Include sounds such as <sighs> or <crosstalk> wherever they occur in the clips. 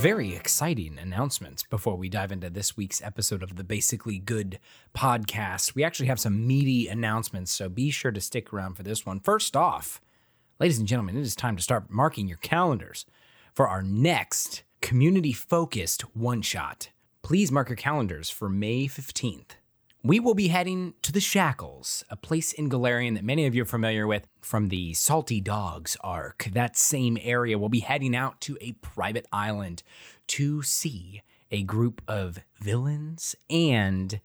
very exciting announcements before we dive into this week's episode of the Basically Good podcast. We actually have some meaty announcements, so be sure to stick around for this one. First off, ladies and gentlemen, it is time to start marking your calendars for our next community focused one shot. Please mark your calendars for May 15th. We will be heading to the Shackles, a place in Golarion that many of you are familiar with from the Salty Dogs arc. That same area we'll be heading out to a private island to see a group of villains and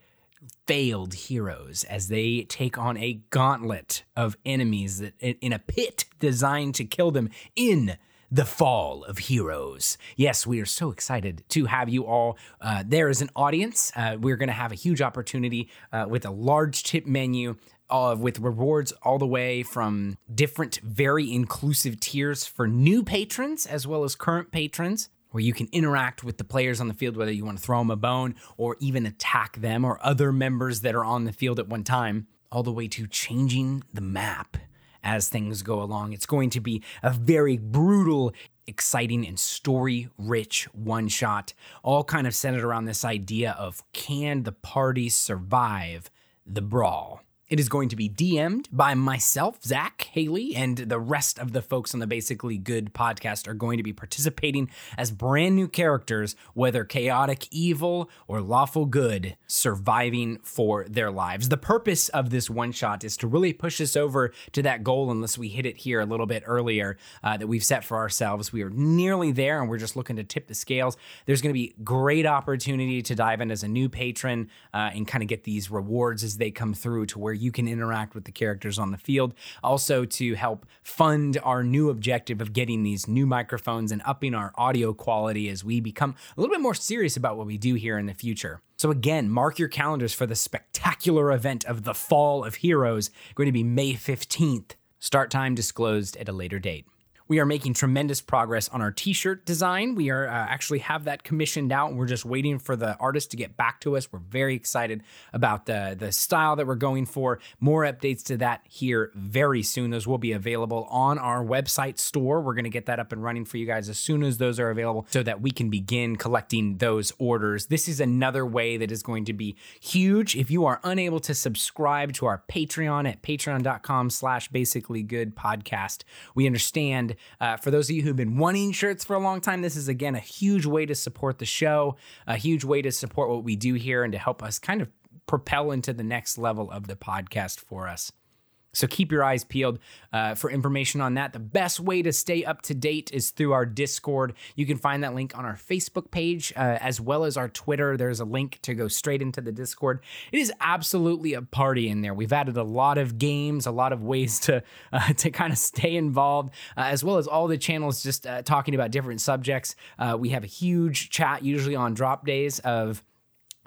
failed heroes as they take on a gauntlet of enemies that in a pit designed to kill them in the fall of heroes. Yes, we are so excited to have you all uh, there as an audience. Uh, we're going to have a huge opportunity uh, with a large tip menu. Uh, with rewards all the way from different, very inclusive tiers for new patrons as well as current patrons where you can interact with the players on the field, whether you want to throw them a bone or even attack them or other members that are on the field at one time, all the way to changing the map as things go along. It's going to be a very brutal, exciting, and story rich one shot, all kind of centered around this idea of can the party survive the brawl? It is going to be DM'd by myself, Zach Haley, and the rest of the folks on the Basically Good podcast are going to be participating as brand new characters, whether chaotic evil or lawful good, surviving for their lives. The purpose of this one shot is to really push us over to that goal, unless we hit it here a little bit earlier uh, that we've set for ourselves. We are nearly there and we're just looking to tip the scales. There's going to be great opportunity to dive in as a new patron uh, and kind of get these rewards as they come through to where you can interact with the characters on the field. Also, to help fund our new objective of getting these new microphones and upping our audio quality as we become a little bit more serious about what we do here in the future. So, again, mark your calendars for the spectacular event of the Fall of Heroes, going to be May 15th. Start time disclosed at a later date. We are making tremendous progress on our t-shirt design. We are uh, actually have that commissioned out and we're just waiting for the artist to get back to us. We're very excited about the the style that we're going for. More updates to that here very soon. Those will be available on our website store. We're going to get that up and running for you guys as soon as those are available so that we can begin collecting those orders. This is another way that is going to be huge. If you are unable to subscribe to our Patreon at patreon.com slash basically good podcast, we understand uh, for those of you who've been wanting shirts for a long time, this is again a huge way to support the show, a huge way to support what we do here, and to help us kind of propel into the next level of the podcast for us. So keep your eyes peeled uh, for information on that. The best way to stay up to date is through our Discord. You can find that link on our Facebook page uh, as well as our Twitter. There's a link to go straight into the Discord. It is absolutely a party in there. We've added a lot of games, a lot of ways to uh, <laughs> to kind of stay involved, uh, as well as all the channels just uh, talking about different subjects. Uh, we have a huge chat usually on drop days of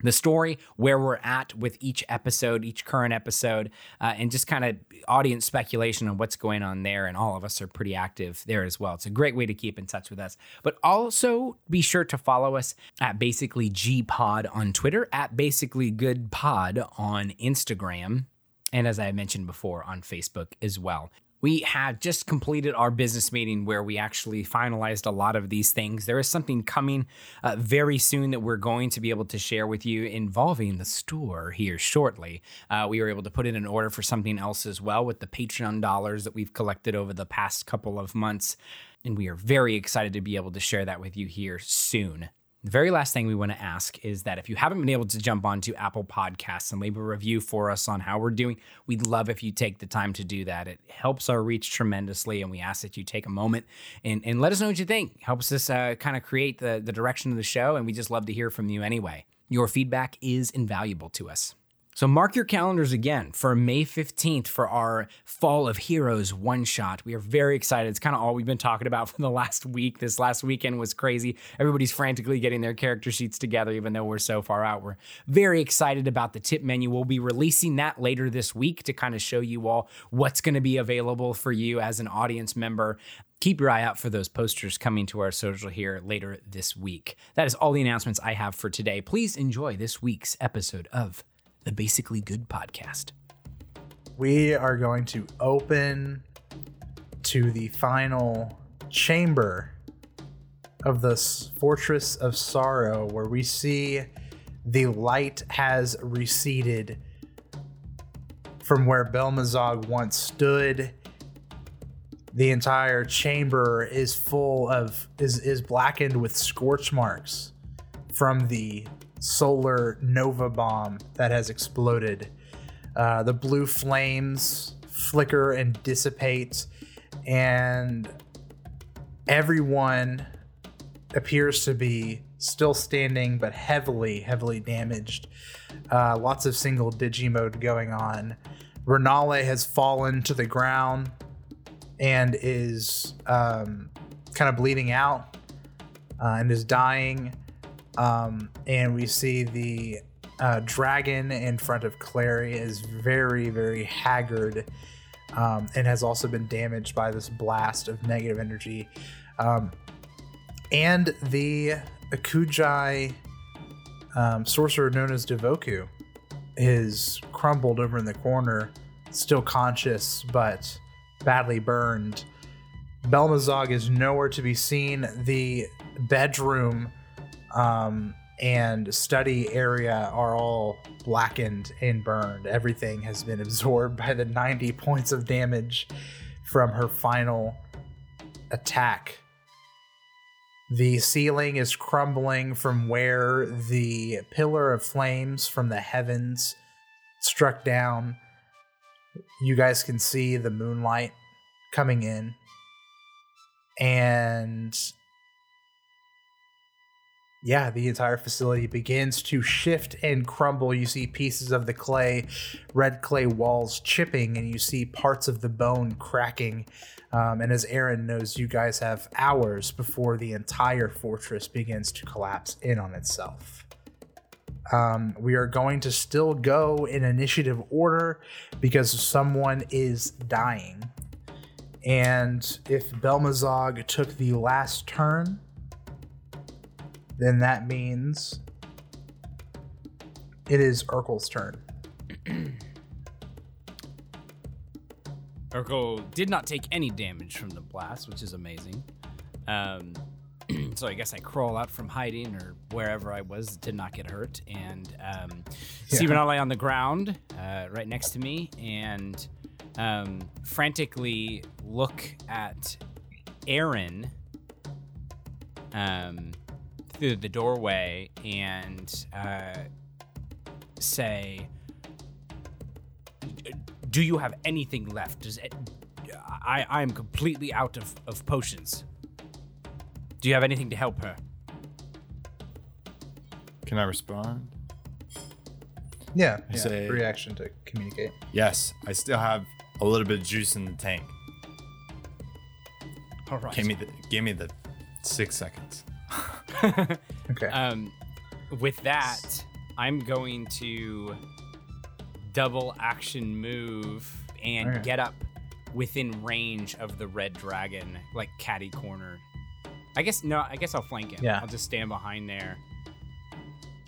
the story, where we're at with each episode, each current episode, uh, and just kind of audience speculation on what's going on there. And all of us are pretty active there as well. It's a great way to keep in touch with us. But also be sure to follow us at Basically G Pod on Twitter, at Basically Good Pod on Instagram, and as I mentioned before, on Facebook as well. We have just completed our business meeting where we actually finalized a lot of these things. There is something coming uh, very soon that we're going to be able to share with you involving the store here shortly. Uh, we were able to put in an order for something else as well with the Patreon dollars that we've collected over the past couple of months. And we are very excited to be able to share that with you here soon. The very last thing we want to ask is that if you haven't been able to jump onto Apple Podcasts and leave a review for us on how we're doing, we'd love if you take the time to do that. It helps our reach tremendously, and we ask that you take a moment and, and let us know what you think. Helps us uh, kind of create the, the direction of the show, and we just love to hear from you anyway. Your feedback is invaluable to us. So mark your calendars again for May 15th for our Fall of Heroes one shot. We are very excited. It's kind of all we've been talking about <laughs> for the last week. This last weekend was crazy. Everybody's frantically getting their character sheets together, even though we're so far out. We're very excited about the tip menu. We'll be releasing that later this week to kind of show you all what's going to be available for you as an audience member keep your eye out for those posters coming to our social here later this week. That is all the announcements I have for today. Please enjoy this week's episode of the Basically Good podcast. We are going to open to the final chamber of the s- Fortress of Sorrow, where we see the light has receded from where Belmazog once stood. The entire chamber is full of is is blackened with scorch marks from the solar nova bomb that has exploded. Uh, the blue flames flicker and dissipate, and everyone appears to be still standing but heavily, heavily damaged. Uh, lots of single digi mode going on. Renale has fallen to the ground and is um, kind of bleeding out uh, and is dying. Um, and we see the uh, dragon in front of Clary is very, very haggard um, and has also been damaged by this blast of negative energy. Um, and the Akujai um, sorcerer known as Devoku is crumbled over in the corner, still conscious but badly burned. Belmazog is nowhere to be seen. The bedroom um, and study area are all blackened and burned. Everything has been <laughs> absorbed by the 90 points of damage from her final attack. The ceiling is crumbling from where the pillar of flames from the heavens struck down. You guys can see the moonlight coming in. And yeah, the entire facility begins to shift and crumble. You see pieces of the clay, red clay walls chipping, and you see parts of the bone cracking. Um, and as Aaron knows, you guys have hours before the entire fortress begins to collapse in on itself. Um, we are going to still go in initiative order because someone is dying. And if Belmazog took the last turn, then that means it is Urkel's turn. <clears throat> Urkel did not take any damage from the blast, which is amazing. Um, <clears throat> so I guess I crawl out from hiding or wherever I was to not get hurt, and um, see Yeah. Renale on the ground uh, right next to me, and um, frantically look at Aaron um, through the doorway and uh, say, "Do you have anything left? Does it, I I am completely out of, of potions. Do you have anything to help her?" Can I respond? Yeah, I yeah say- reaction to communicate. Yes, I still have a little bit of juice in the tank. All right. Give me the give me the six seconds. <laughs> Okay. Um, with that, I'm going to double action move and Okay. get up within range of the red dragon, like catty corner. I guess no. I guess I'll flank him. Yeah. I'll just stand behind there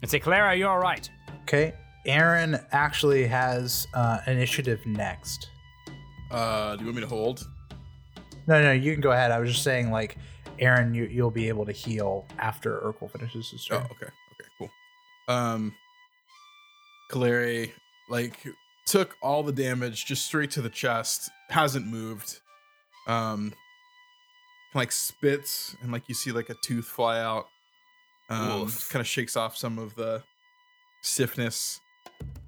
and say, "Clara, you're all right?" okay. Aaron actually has uh, initiative next. Uh, do you want me to hold? No, no, you can go ahead. I was just saying, like, Aaron, you, you'll be able to heal after Urkel finishes his job. Oh, okay. Okay, cool. Um, Kaleri, like, took all the damage just straight to the chest, hasn't moved. Um, like, spits, and, like, you see, like, a tooth fly out. Um, kind of shakes off some of the stiffness.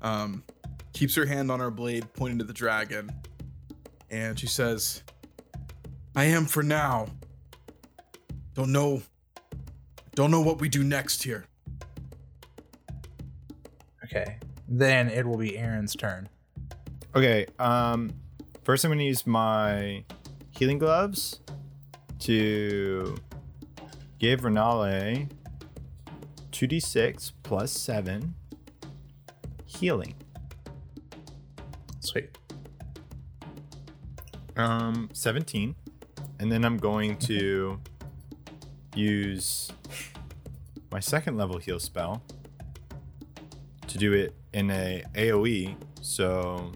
Um, keeps her hand on her blade, pointing to the dragon. And she says, I am for now. Don't know. Don't know what we do next here. Okay. Then it will be Aaron's turn. Okay. Um, first I'm gonna use my healing gloves to give Renale 2d6 plus 7 healing. Sweet. Um, 17. And then I'm going to use my second level heal spell to do it in a AoE. So,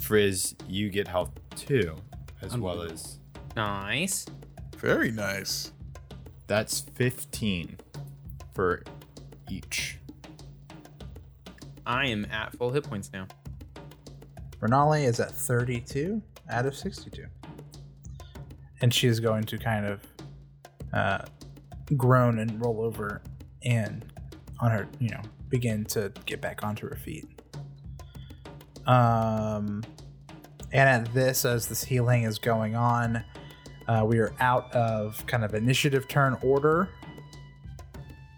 Frizz, you get health too, as um, well as Nice. Very nice. That's 15 for each. I am at full hit points now. Renale is at 32 out of 62. And she is going to kind of uh, groan and roll over and on her, you know, begin to get back onto her feet. Um, and at this, as this healing is going on, uh, we are out of kind of initiative turn order.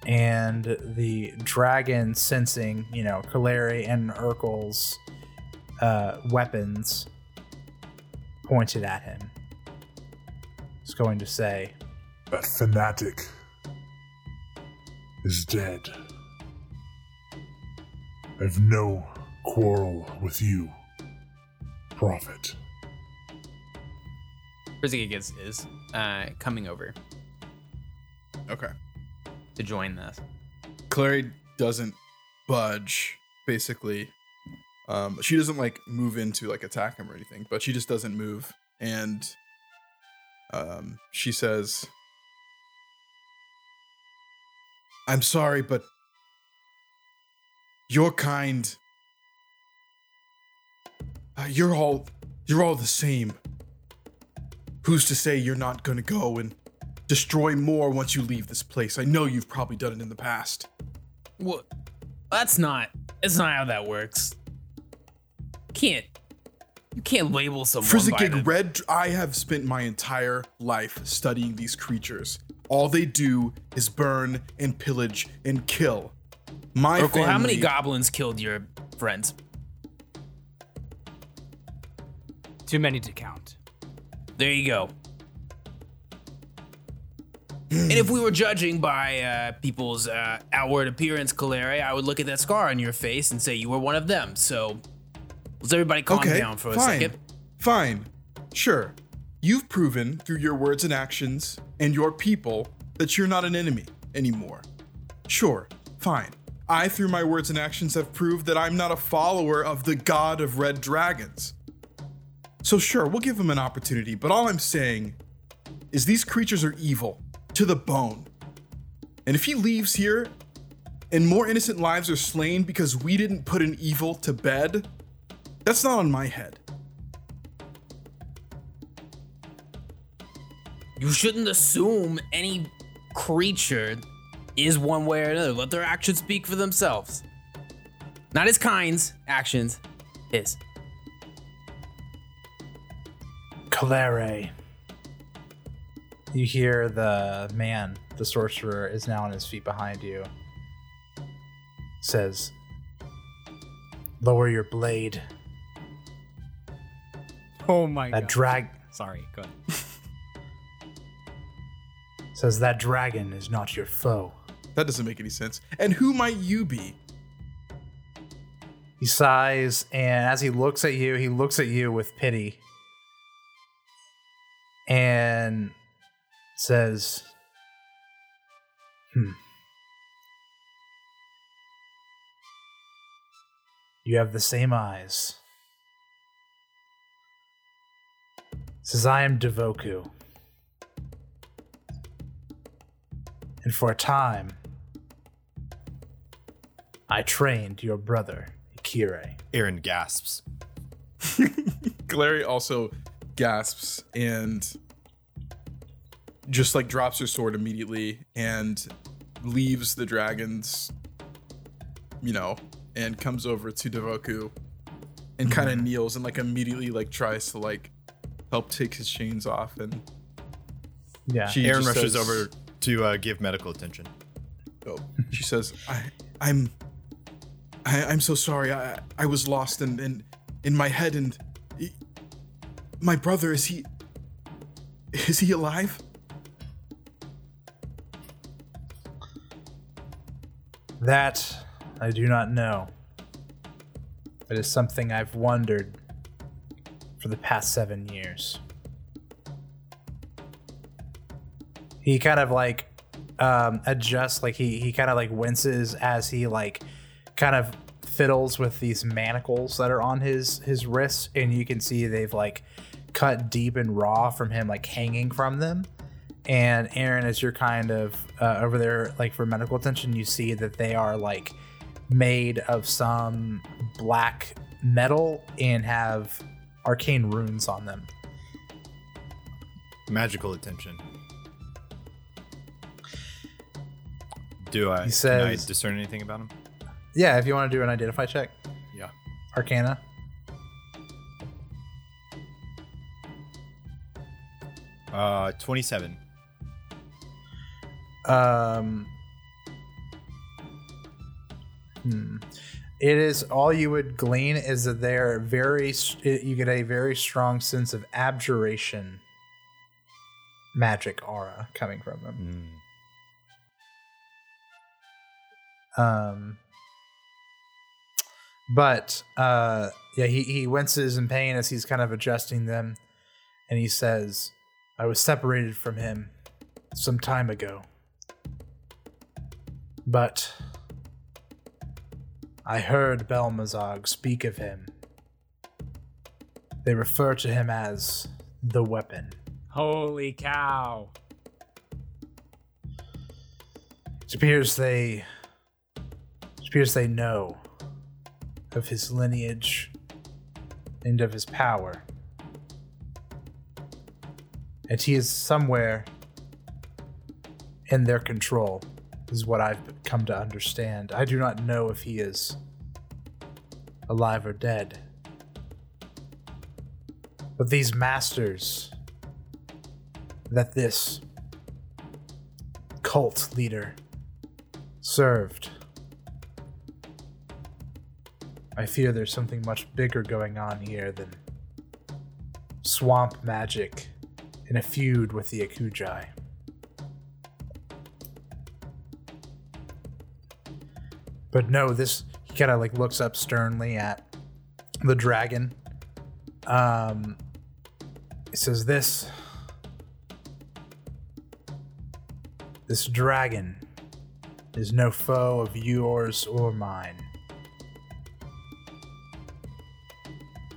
And the dragon sensing, you know, Kaleri and Urkel's uh, weapons pointed at him. Is going to say, That fanatic is dead. I've no quarrel with you, Prophet. Frizzigigis is uh, coming over Okay. to join this. Clary doesn't budge, basically. Um, she doesn't like move into like attack him or anything, but she just doesn't move. And um, she says, I'm sorry, but your kind uh, you're all you're all the same. Who's to say you're not gonna go and destroy more once you leave this place? I know you've probably done it in the past. Well, that's not. That's not how that works. Can't. You can't label someone Frizzigig Red, I have spent my entire life studying these creatures. All they do is burn and pillage and kill. My Urkel, family. how many goblins killed your friends? Too many to count. There you go. and if we were judging by uh, people's uh, outward appearance, Kaleri, I would look at that scar on your face and say you were one of them. So let's everybody calm Okay, down for a fine. second. Fine. Sure. You've proven through your words and actions and your people that you're not an enemy anymore. Sure. Fine. I, through my words and actions, have proved that I'm not a follower of the god of red dragons. So, sure, we'll give him an opportunity, but all I'm saying is these creatures are evil to the bone. And if he leaves here and more innocent lives are slain because we didn't put an evil to bed, that's not on my head. You shouldn't assume any creature is one way or another. Let their actions speak for themselves. Not his kind's actions, his. Kaleri. You hear the man, the sorcerer, is now on his feet behind you. Says, Lower your blade. Oh my That drag Sorry, go ahead. Says that dragon is not your foe. That doesn't make any sense. And who might you be? He sighs, and as he looks at you, he looks at you with pity and says, Hmm. You have the same eyes. Says, I am Devoku. And for a time, I trained your brother, Ikire. Aaron gasps. <laughs> Glary also gasps and just like drops her sword immediately and leaves the dragons, you know, and comes over to Devoku and mm-hmm. kind of kneels and like immediately like tries to like help take his chains off and Yeah. she Aaron rushes says- over to uh, give medical attention. Oh, she says, "I, I'm, I, I'm so sorry. I, I was lost in, in, in my head, and he- my brother is he, is he alive? That I do not know. It is something I've wondered for the past seven years. He kind of like um, adjusts, like he he kind of like winces as he like kind of fiddles with these manacles that are on his his wrists, and you can see they've like cut deep and raw from him like hanging from them. And Aaron, as you're kind of uh, over there, like for medical attention, you see that they are like made of some black metal and have arcane runes on them. Magical attention. Do I, He can I discern anything about him? Yeah, if you want to do an identify check, Yeah. Arcana. Uh, 27. Um, hmm. It is all you would glean is that they're very. You get a very strong sense of abjuration, magic aura coming from them. Um, but uh, yeah, he he winces in pain as he's kind of adjusting them, and he says, "I was separated from him some time ago." But I heard Belmazog speak of him. They refer to him as the weapon. Holy cow. It appears they appears they know of his lineage and of his power. And he is somewhere in their control, is what I've come to understand. I do not know if he is alive or dead. But these masters that this cult leader served. I fear there's something much bigger going on here than swamp magic in a feud with the Akujai. But no, this he kind of like looks up sternly at the dragon. Um, it says this. This dragon is no foe of yours or mine.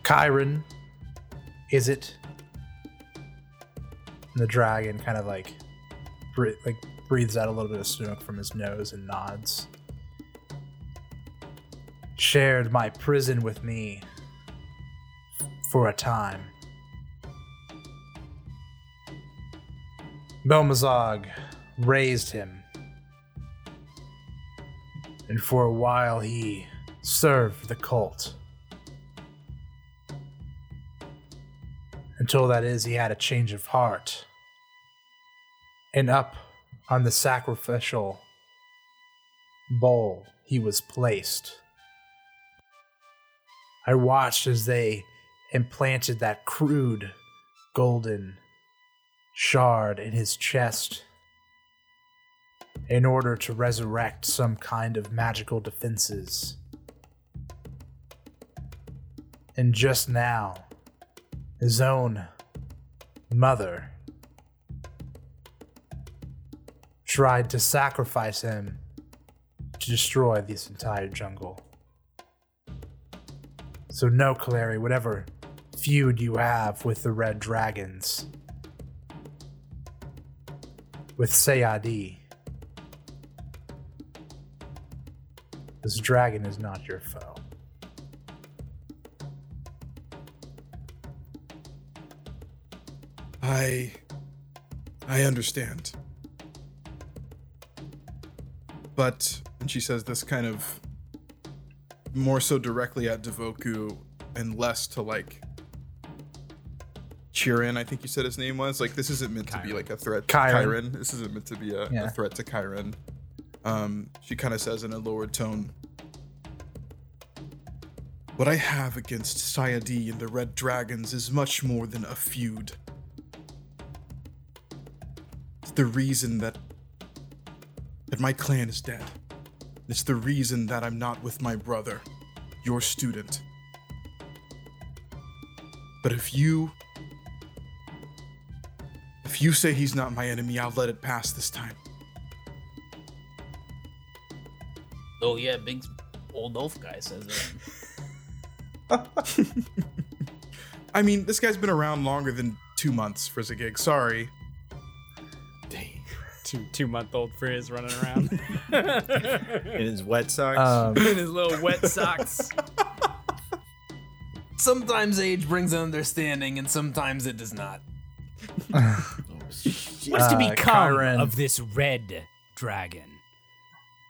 Chiron, is it? And the dragon kind of like, bre- like breathes out a little bit of smoke from his nose and nods. Shared my prison with me for a time. Belmazog raised him and for a while he served the cult. Until that is, he had a change of heart. And up on the sacrificial bowl he was placed. I watched as they implanted that crude golden shard in his chest in order to resurrect some kind of magical defenses. And just now, his own mother tried to sacrifice him to destroy this entire jungle. So, no, Kaleri, whatever feud you have with the Red Dragons, with Sayadi, This dragon is not your foe. I I understand. But and she says this kind of more so directly at Devoku and less to like Chirin, I think you said his name was. Like this isn't meant to be like a threat to Chiron. Chiron. This isn't meant to be a, Yeah. a threat to Chiron. Um, she kind of says in a lowered tone, What I have against Sayadi and the Red Dragons is much more than a feud. The reason that that my clan is dead. It's the reason that I'm not with my brother, your student. But if you if you say he's not my enemy, I'll let it pass this time. Oh yeah, big old elf guy says that. <laughs> I mean, this guy's been around longer than two months for Zagig. Sorry. Two two month old Frizz running around <laughs> In his wet socks. Um, <laughs> in his little wet socks. Sometimes age brings understanding, and sometimes it does not. <laughs> What is to Uh, become Chiron. of this red dragon?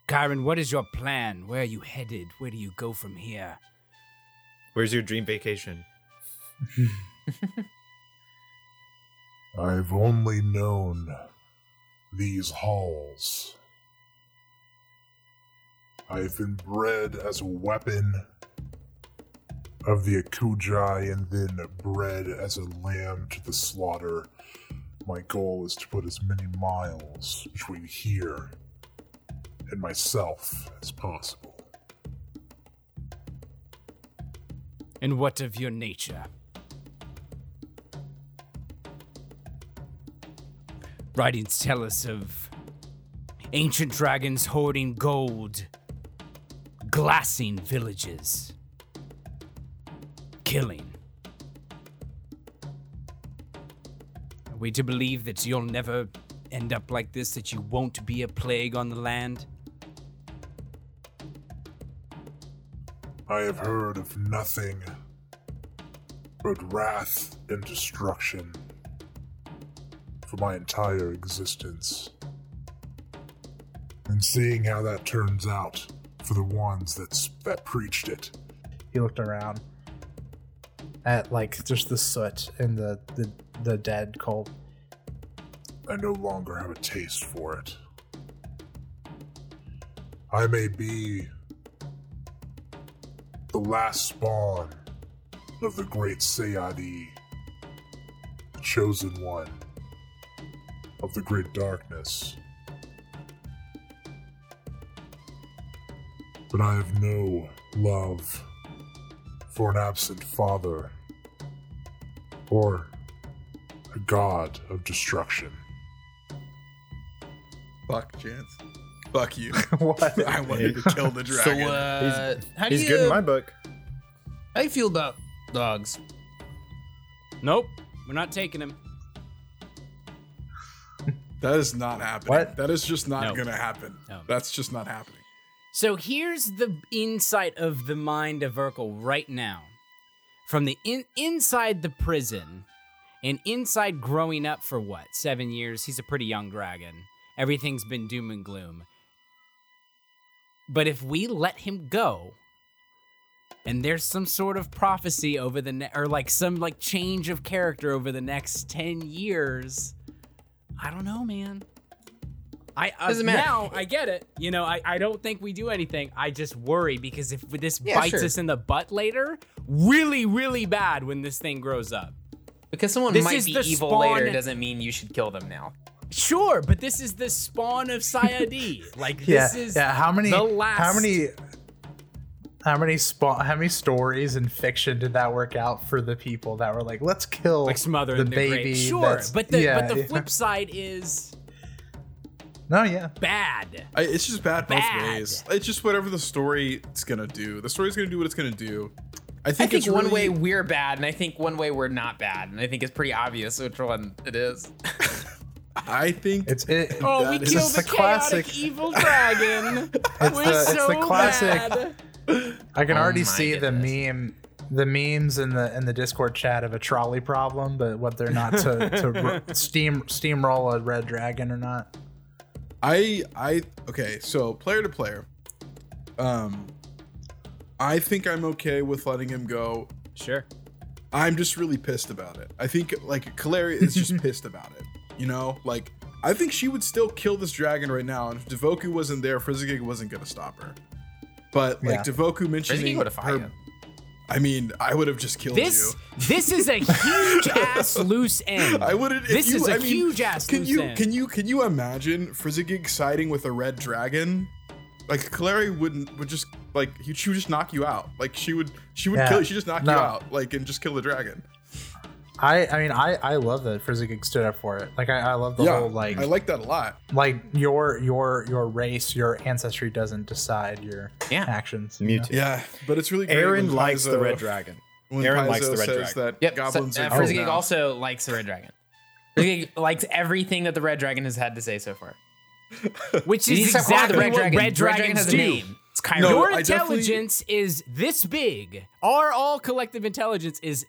Chiron, what is your plan? Where are you headed? Where do you go from here? Where's your dream vacation? I've only known these halls. I've been bred as a weapon of the Akujai and then bred as a lamb to the slaughter. My goal is to put as many miles between here and myself as possible. And what of your nature? Writings tell us of ancient dragons hoarding gold, glassing villages, killing. Are we to believe that you'll never end up like this, that you won't be a plague on the land? I have heard of nothing but wrath and destruction for my entire existence. And seeing how that turns out for the ones that's, that preached it, he looked around at like just the soot and the the, the dead coal. I no longer have a taste for it. I may be the last spawn of the great Sayadi, the chosen one of the great darkness. But I have no love for an absent father or a god of destruction. Fuck Chance. Fuck you. <laughs> <laughs> what? I wanted to kill the So, dragon. uh, how do He's you good in my book. how do you feel about dogs? Nope, we're not taking him. That is not happening. What? That is just not No. gonna happen. No. That's just not happening. So here's the insight of the mind of Urkel right now. From the in- inside the prison and inside growing up for what, seven years? He's a pretty young dragon. Everything's been doom and gloom. But if we let him go, and there's some sort of prophecy over the ne- or like some like change of character over the next 10 years, I don't know, man. I uh, Doesn't matter. now I get it. You know, I, I don't think we do anything. I just worry because if this Yeah, bites sure. us in the butt later, really, really bad when this thing grows up. Because someone This might is be the evil spawn- later doesn't mean you should kill them now. Sure, but this is the spawn of Sayadi. like <laughs> Yeah, this is yeah. How many? the last How many? How many spa- How many stories in fiction did that work out for the people that were like, let's kill like smother the the baby? grave. Sure, but the yeah, but the yeah. flip side is No, yeah. bad. I, it's just bad both ways. It's just whatever the story is gonna do. The story's gonna do what it's gonna do. I I think, think it's one really- way we're bad, and I think one way we're not bad, and I think it's pretty obvious which one it is. <laughs> I think It's it. Oh, we That is- killed the the classic- chaotic evil dragon. <laughs> It's We're the- it's so the classic- bad. I can Oh already my see the meme, the memes in the in the Discord chat of a trolley problem, but what they're not to to ro- <laughs> steam steamroll a red dragon or not. I I okay, so player to player. Um I think I'm okay with letting him go. Sure. I'm just really pissed about it. I think like Kaleri is just <laughs> pissed about it. You know, like I think she would still kill this dragon right now, and if Devoku wasn't there, Frizzigig wasn't gonna stop her. But like Yeah. Devoku mentioning, Frizzigig would've fought her- you. I mean, I would have just killed This you. this is a huge <laughs> ass loose end. I wouldn't. This you- is a I mean, huge ass Can loose you end. can you can you imagine Frizzigig siding with a red dragon? Like Kaleri wouldn't would just like he, she would just knock you out. Like she would she would Yeah. kill you. She just knock No. you out. Like and just kill the dragon. I I mean I I love that Frizzigig stood up for it. Like I, I love the yeah, whole like I like that a lot. like your your your race your ancestry doesn't decide your Yeah. actions. you know? Yeah, but it's really great Aaron when likes the red dragon. When Aaron Paizo likes the red says dragon. that Yep. goblins so, are uh, cool Frizzigig now. also likes the red dragon. He likes everything that the red dragon has had to say so far. <laughs> Which is to call exactly the red what dragon. red The red dragon dragons has a do. name. It's Chiron. No, Your I definitely- intelligence is this big. Our all collective intelligence is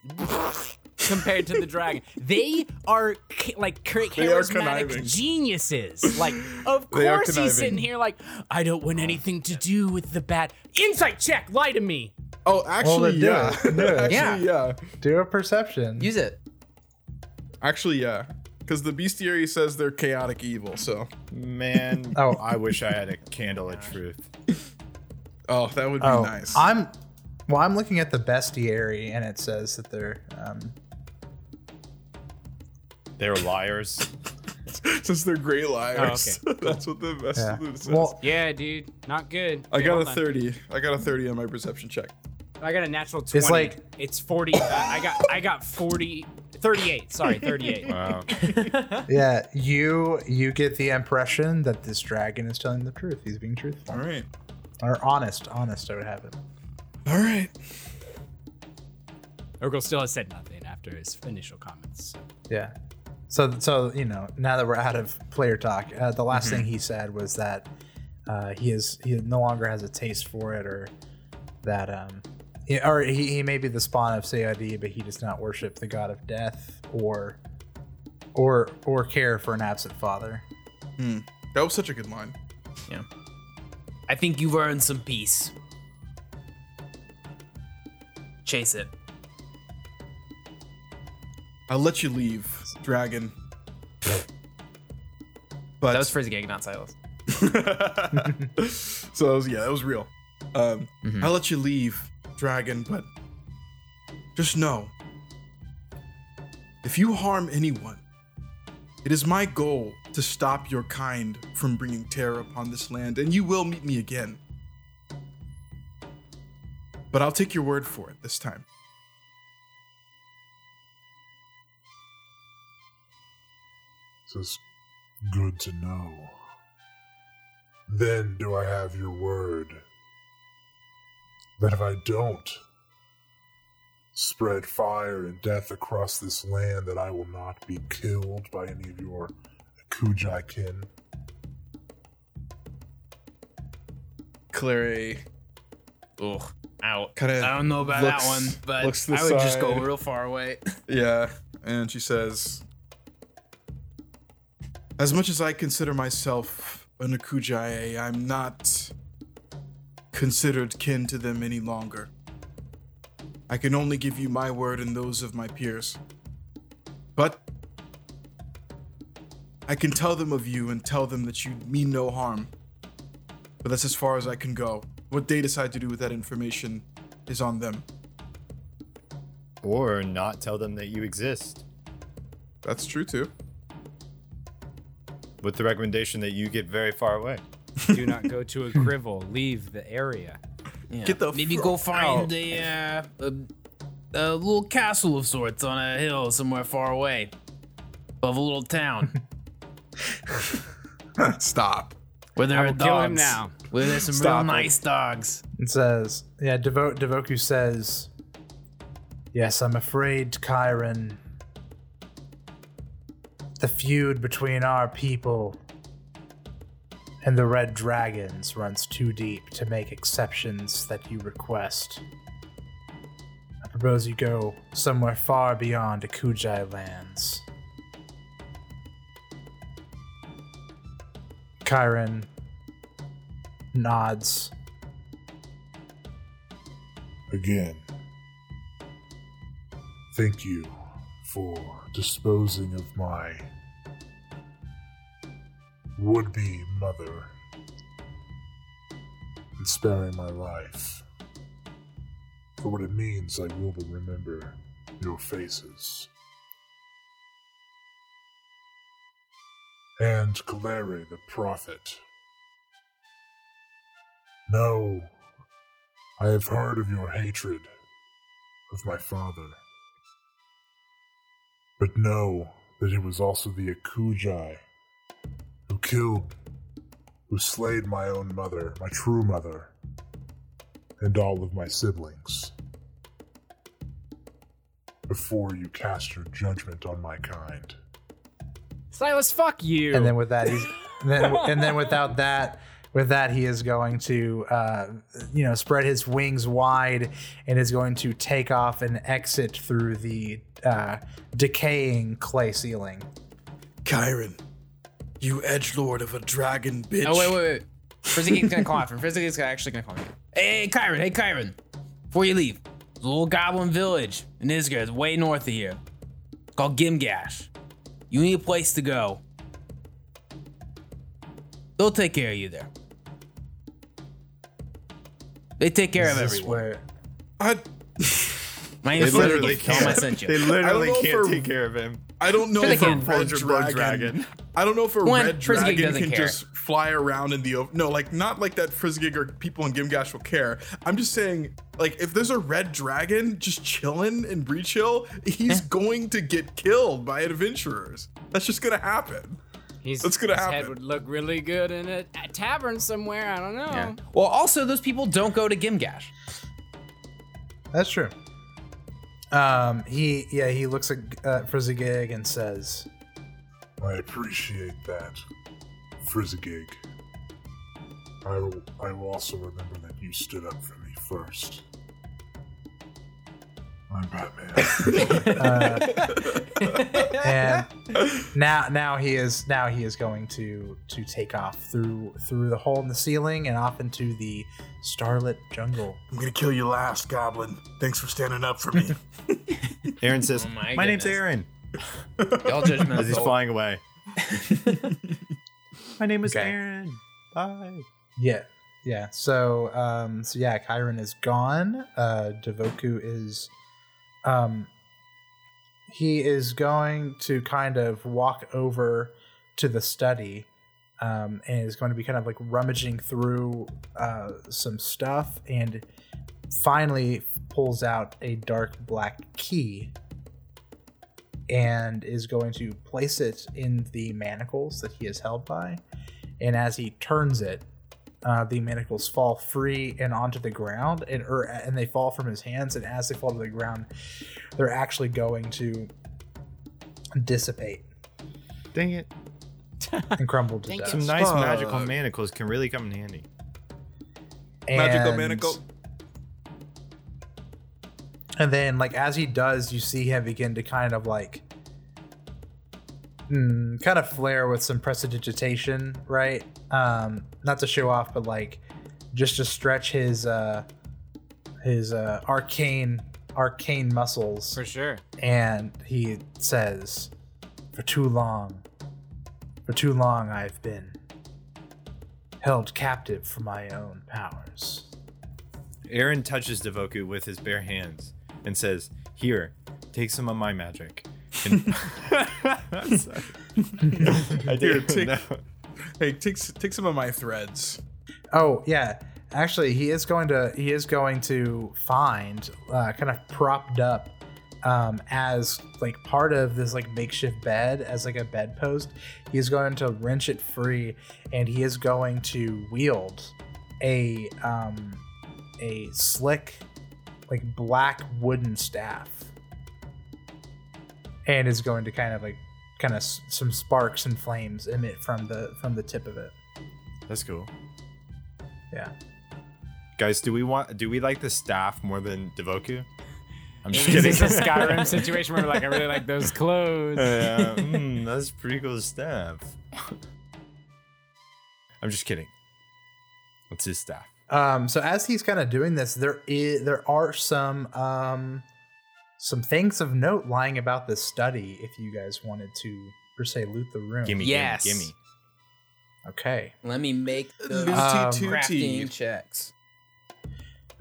compared to the dragon. They are ca- like cha- They are charismatic geniuses. Like, <laughs> of They course he's sitting here like, I don't want anything to do with the bat. Insight check. Lie to me. Oh, actually, then do yeah. it. Do it. <laughs> actually, yeah. Do a perception. Use it. Actually, yeah. Because the bestiary says they're chaotic evil. So, Man, <laughs> Oh. I wish I had a candle of truth. oh, that would be oh, nice. I'm. Well, I'm looking at the bestiary, and it says that they're. Um, They're liars. Since they're great liars. Oh, <laughs> That's what the best yeah. says. Well, Yeah, dude. Not good. I Okay, got hold a on. 30. I got a 30 on my perception check. I got a natural 20. It's like- it's 40. Uh, I got I got 40 38. Sorry, 38. <laughs> Wow. <laughs> yeah, you you get the impression that this dragon is telling the truth. He's being truthful All right. or honest. Honest, I would have it. All right. Urkel still has said nothing after his initial comments. so. Yeah. So so you know now that we're out of player talk, uh, the last thing he said was that uh, he is he no longer has a taste for it, or that um, he- or he, he may be the spawn of Sayadi, but he does not worship the god of death or or or care for an absent father. That was such a good line. Yeah. I think you've earned some peace. Chase it. I'll let you leave, dragon. <laughs> But That was Frizzy Frizzigig, not Silas. <laughs> so that was yeah, that was real. Um, I'll let you leave, dragon, but just know if you harm anyone, it is my goal to stop your kind from bringing terror upon this land, and you will meet me again. But I'll take your word for it this time. This is good to know. Then do I have your word that if I don't spread fire and death across this land, that I will not be killed by any of your Kujai kin? Clary Ugh. Out. Kinda I don't know about looks- that one, but looks to the I would just go real far away. <laughs> Yeah, and she says, As much as I consider myself an Akujai, I'm not considered kin to them any longer. I can only give you my word and those of my peers. But I can tell them of you and tell them that you mean no harm. But that's as far as I can go. What they decide to do with that information is on them. or not tell them that you exist. That's true too. With the recommendation that you get very far away. Do not go to a crivel. <laughs> Leave the area. Yeah. Get the Maybe fuck go find out. a, uh, a a little castle of sorts on a hill somewhere far away, above a little town <laughs> Stop. where there I are will dogs. kill him now. Where there's some Stop real it. nice dogs. It says, yeah, Devo- Devoku says, Yes, I'm afraid, Chiron. The feud between our people and the Red Dragons runs too deep to make exceptions that you request. I propose you go somewhere far beyond the Kujai lands. Chiron nods. Again, thank you for disposing of my would be mother and sparing my life. For what it means, I will but remember your faces. And Kaleri the prophet. No, I have heard of your hatred of my father. But know that it was also the Akujai who killed, who slayed my own mother, my true mother, and all of my siblings. Before you cast your judgment on my kind. Silas, fuck you. and then with that he's and then, and then without that with that he is going to uh, you know spread his wings wide and is going to take off and exit through the uh, decaying clay ceiling Chiron, you edge lord of a dragon bitch. Oh wait, wait, wait. Frizzigig's gonna call after him. Frizzy actually gonna call me. Hey, hey, Chiron, hey, Chiron. Before you leave, there's a little goblin village in Isger, it's way north of here. It's called Gimgash. You need a place to go. They'll take care of you there. They take care of Is everyone. where- I, My name They literally Geek. Tell him I can't. sent you. They literally can't a- take care of him. I don't know Sure they if a red dragon, Dragon. I don't know if a One, red Frizzigig dragon can care. just fly around in the open. No, like not like that Frizzigig or people in Gimgash will care. I'm just saying, like if there's a red dragon just chilling in Breachill, he's eh. going to get killed by adventurers. That's just gonna happen. He's, That's gonna his head would look really good in a, a tavern somewhere. I don't know. Yeah. Well, also, those people don't go to Gimgash. that's true um he yeah he looks at uh, Frizzigig and says I appreciate that, Frizzigig. I will, I will also remember that you stood up for me first. I'm Batman. <laughs> and <laughs> now now he is now he is going to to take off through through the hole in the ceiling and off into the starlit jungle I'm gonna kill you last, Goblin. Thanks for standing up for me. <laughs> Aaron says, Oh my my, name's. Aaron. Y'all judgmental. As he's flying away. my name is Okay. Aaron. Bye. yeah yeah so um so yeah Chiron is gone uh Devoku is um he is going to kind of walk over to the study um, and is going to be kind of like rummaging through uh, some stuff and finally pulls out a dark black key and is going to place it in the manacles that he is held by. And as he turns it uh, the manacles fall free and onto the ground and or, and they fall from his hands and as they fall to the ground they're actually going to dissipate Dang it. and crumble to Thank dust. Some nice Fuck. magical manacles can really come in handy. Magical And- manacle. And then, like as he does, you see him begin to kind of like, mm, kind of flare with some prestidigitation, right? Um, not to show off, but like just to stretch his uh, his uh, arcane arcane muscles. For sure. and he says, "For too long, for too long, I've been held captive for my own powers." Aaron touches Devoku with his bare hands and says, Here, take some of my magic. And- Sorry. <laughs> <laughs> <laughs> I didn't take- know. <laughs> Hey, take take some of my threads. Oh yeah, actually, he is going to he is going to find uh, kind of propped up um, as like part of this like makeshift bed as like a bedpost. He's going to wrench it free, and he is going to wield a um, a slick like black wooden staff, and is going to kind of like kind of s- some sparks and flames emit from the from the tip of it. That's cool. Yeah. Guys, do we want do we like the staff more than Devoku? I'm just Is kidding. this a <laughs> Skyrim situation where we're like, I really like those clothes? Yeah, <laughs> mm, that's pretty cool staff. I'm just kidding. What's his staff? Um, so as he's kind of doing this, there is there are some um some things of note lying about this study. If you guys wanted to per se loot the room, Gimme, Yes. gimme, gimme. Okay. Let me make those Um, crafting checks.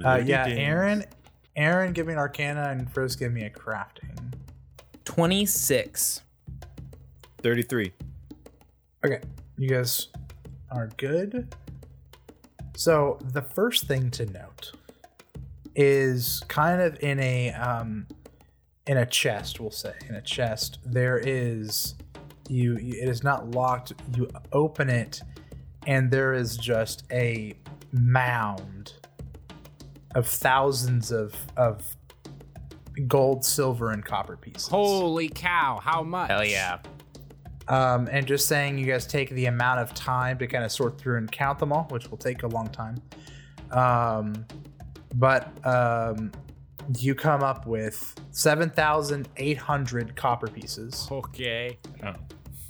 Uh, yeah, Loaded. Aaron. Aaron, give me an Arcana, and Frizz, give me a crafting. 26. 33. Okay, you guys are good. So the first thing to note is kind of in a um in a chest, we'll say in a chest. There is you, you it is not locked. You open it, and there is just a mound of thousands of of gold, silver, and copper pieces. Holy cow! How much? Hell yeah. Um, and just saying you guys take the amount of time to kind of sort through and count them all, which will take a long time. Um, but um, you come up with 7,800 copper pieces, Okay. Oh,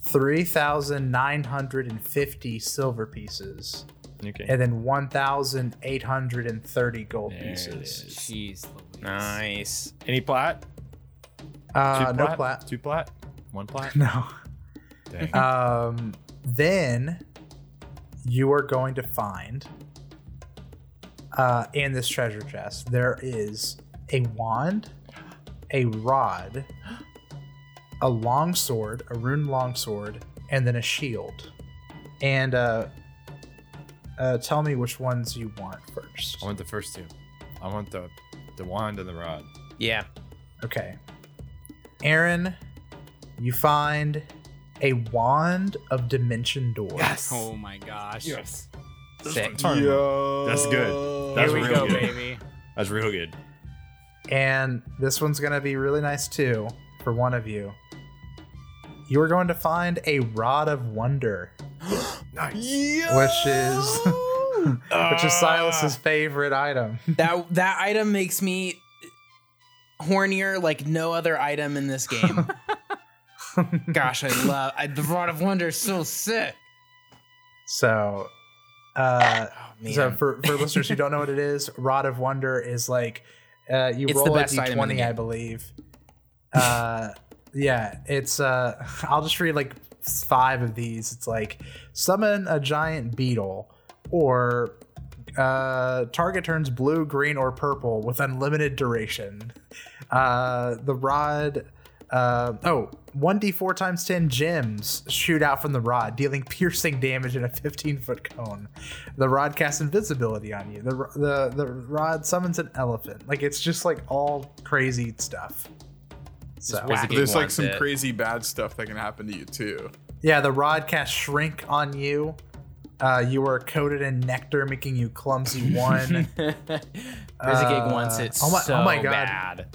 3,950 silver pieces, okay. and then 1,830 gold There pieces. is. Jeez Louise. Nice. Any plat? Uh, Two no plat. Two plat? One plat? <laughs> No. Dang. <laughs> Um, then you are going to find uh, in this treasure chest there is a wand, a rod, a long sword, a rune long sword, and then a shield. And uh, uh, tell me which ones you want first. I want the first two. I want the the wand and the rod. Yeah. Okay. Aaron, you find a wand of dimension door. Oh my gosh. Yes. Sick. Yo. That's good. That's Here we real go, good. baby. That's real good. And this one's going to be really nice too for one of you. You are going to find a rod of wonder, <gasps> Nice. which is <laughs> which is Silas's favorite item. <laughs> That that item makes me hornier like no other item in this game. <laughs> Gosh, I love I, the Rod of Wonder is so sick. So, uh, Oh, so for for listeners who don't know what it is, rod of wonder is like uh, you It's roll a best item in the d20, I believe. Uh, yeah, it's uh, <laughs> I'll just read like five of these. It's like summon a giant beetle, or uh, target turns blue, green, or purple with unlimited duration. Uh, the rod. Uh, oh, 1d4 times 10 gems shoot out from the rod, dealing piercing damage in a 15 foot cone. The rod casts invisibility on you. The, the, the rod summons an elephant. Like, it's just like all crazy stuff. So. There's like some it. crazy bad stuff that can happen to you too. yeah, the rod casts shrink on you. Uh, you are coated in nectar, making you clumsy one. <laughs> Rizigig wants it oh my- so oh my God. bad.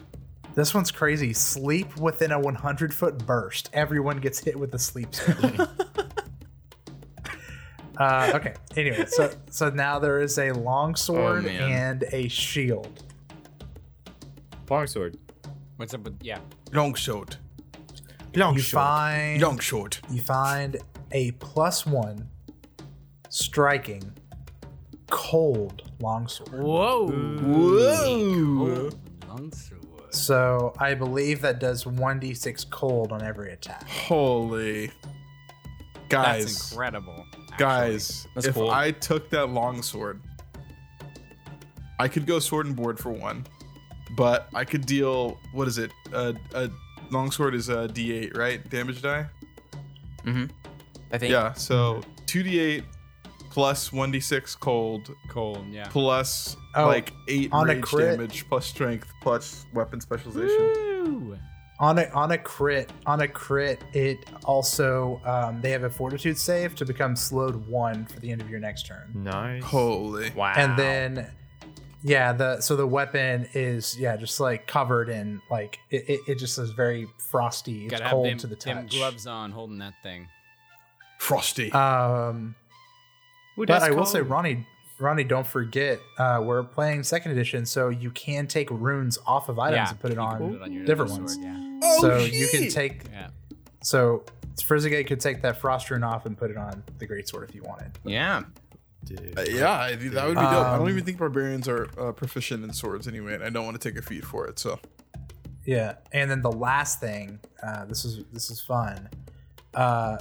This one's crazy. Sleep within a 100 foot burst. Everyone gets hit with the sleep spell. <laughs> uh, okay. Anyway, so so now there is a long sword man. and a shield. Longsword. What's up with yeah? Long short. Long You find Long short. you find a plus one striking cold longsword. Whoa. Whoa. Longsword. So I believe that does 1d6 cold on every attack. Holy. Guys. That's incredible. actually. Guys, That's if cool. I took that longsword, I could go sword and board for one, but I could deal. What is it? A uh, long sword is a D8, right? Damage die. Mm hmm. I think Yeah. So two D8 plus one D6 cold cold. Yeah. plus Oh, like eight on a crit? damage plus strength plus weapon specialization. Woo. On a on a crit on a crit, it also um, they have a fortitude save to become slowed one for the end of your next turn, Nice. Holy. wow. and then yeah, the so the weapon is yeah just like covered in like it, it, it just is very frosty. It's Gotta have cold them, to the them touch. gloves on, holding that thing. Frosty. Um, Ooh, but that's I will say. Ronnie, Ronnie, don't forget uh, we're playing second edition, so you can take runes off of items Yeah, and put it on, put it on your different sword, ones. Yeah. Oh, so you can take Yeah. so Frizzigig could take that frost rune off and put it on the greatsword if you wanted. yeah. Dude. Uh, yeah, I think that would be dope. I don't Um, even think barbarians are uh, proficient in swords anyway, and I don't want to take a feat for it. So Yeah, and then the last thing, uh, this is this is fun. Uh,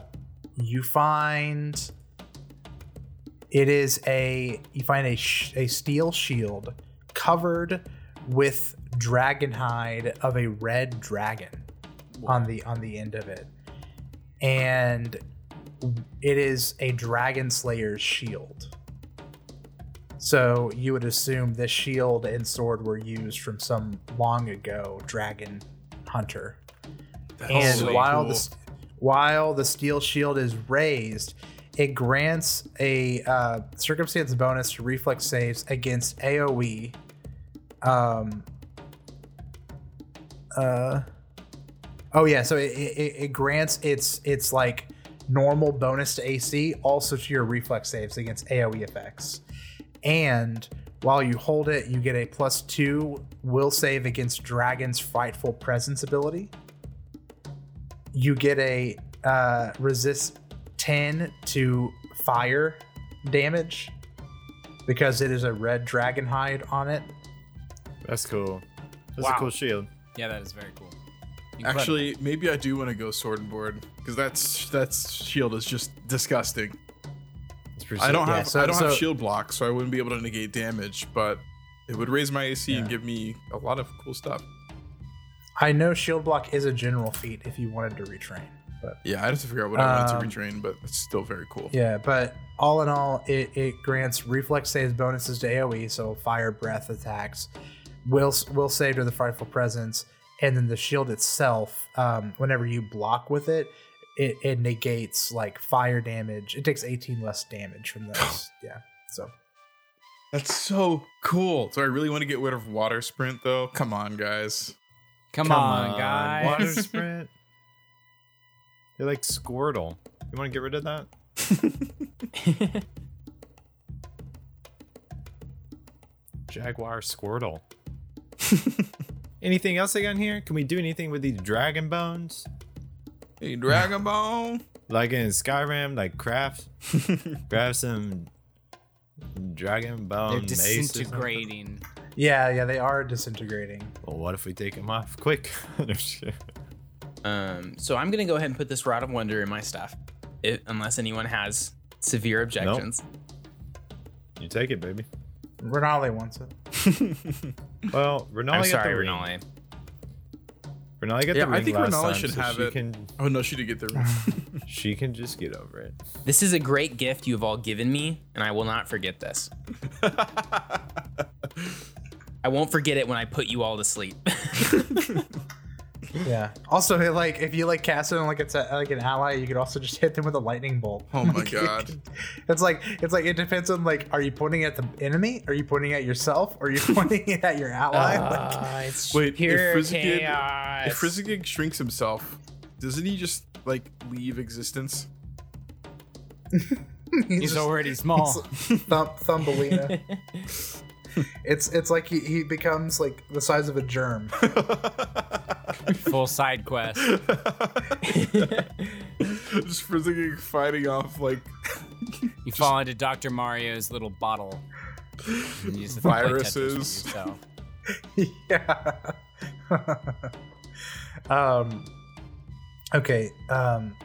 you find it is a you find a sh- a steel shield covered with dragon hide of a red dragon on the on the end of it, and it is a dragon slayer's shield. So you would assume this shield and sword were used from some long ago dragon hunter. and so while cool. the while the steel shield is raised, it grants a uh, circumstance bonus to reflex saves against AOE. Um. Uh. Oh yeah, so it, it, it grants its its like normal bonus to AC, also to your reflex saves against AOE effects. And while you hold it, you get a plus two will save against Dragon's Frightful Presence ability. You get a uh, resist 10 to fire damage because it is a red dragon hide on it. That's cool. That's Wow. a cool shield. Yeah, that is very cool. Incredible. Actually, maybe I do want to go sword and board because that's that's shield is just disgusting. I don't Yeah, have so- I don't so- have shield block, so I wouldn't be able to negate damage, but it would raise my AC and give me a lot of cool stuff. I know shield block is a general feat if you wanted to retrain, but Yeah, I'd have to figure out what I wanted Um, to retrain, but it's still very cool. yeah, but all in all, it, it grants reflex saves bonuses to AoE, so fire, breath attacks, will will save to the frightful presence, and then the shield itself. Um, whenever you block with it, it, it negates like fire damage. It takes 18 less damage from those. <sighs> yeah, so That's so cool. So I really want to get rid of water sprint though. Come on, guys. Come, on, guys. Water <laughs> sprint. You're like Squirtle. You want to get rid of that? <laughs> Jaguar Squirtle. <laughs> anything else I got in here? Can we do anything with these dragon bones? Hey, Dragon Ball. Like in Skyrim, like craft, <laughs> grab some dragon bone. They're mace disintegrating. yeah, yeah, they are disintegrating. Well, what if we take them off quick? No shit. Um, so I'm gonna go ahead and put this rod of wonder in my stuff, it, unless anyone has severe objections. you take it, baby. Renale wants it. <laughs> <laughs> Well, Renali I'm got sorry, the ring. Renale. Renali got Yeah, the I ring think last Renali time, should so have she it. Can, Oh no, she didn't get there. <laughs> she can just get over it. This is a great gift you have all given me, and I will not forget this. I won't forget it when I put you all to sleep. <laughs> Yeah. Also, like if you like cast it on like it's a, like an ally, you could also just hit them with a lightning bolt. Oh my Like, <laughs> God. can- It's like it's like it depends on like are you pointing at the enemy? Are you pointing at yourself? Or are you <laughs> pointing it at your ally? Ah, like, it's Wait, if pure Frizzigig, chaos. if Frizzigig shrinks himself, doesn't he just like leave existence? He's just- already small. thumb, Thumbelina. it's it's like he, he becomes like the size of a germ. <laughs> Full side quest. <laughs> just Frizzigig fighting off like You <laughs> fall into Dr. Mario's little bottle. And you just play Tetris with Viruses. yeah. um. Okay. Um.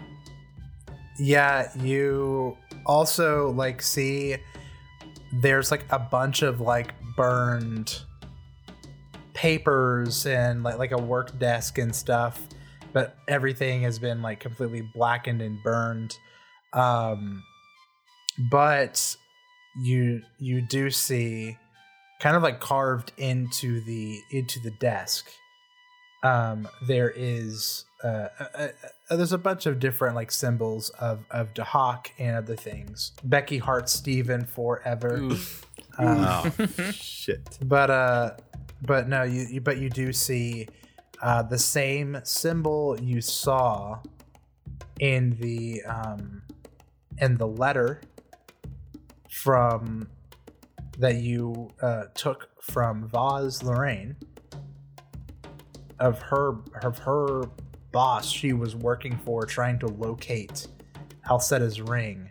Yeah, you also like see there's like a bunch of like burned papers and like like a work desk and stuff, but everything has been like completely blackened and burned. Um, but you you do see kind of like carved into the into the desk um there is uh, uh, uh there's a bunch of different like symbols of of Dahak and other things becky hart steven forever Oof. um, Oh <laughs> shit! but uh but no you, you but you do see uh the same symbol you saw in the um in the letter from that you uh took from Vaz Lorraine of her of her boss she was working for trying to locate Alcetta's ring.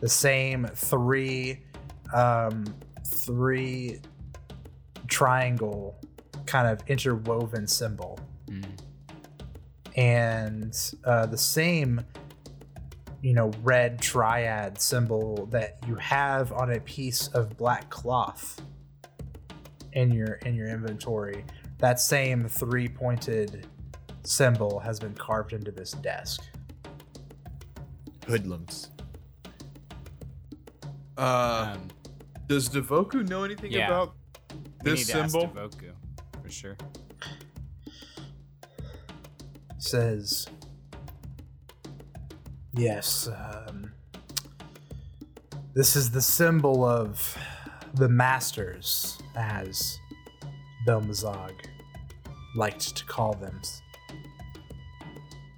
The same three um three triangle kind of interwoven symbol Mm. and uh, the same you know red triad symbol that you have on a piece of black cloth in your in your inventory that same three pointed symbol has been carved into this desk Hoodlums. uh Um, does Devoku know anything Yeah. about we this need to ask symbol? Devoku, for sure. says yes um, this is the symbol of the masters as belmazog liked to call them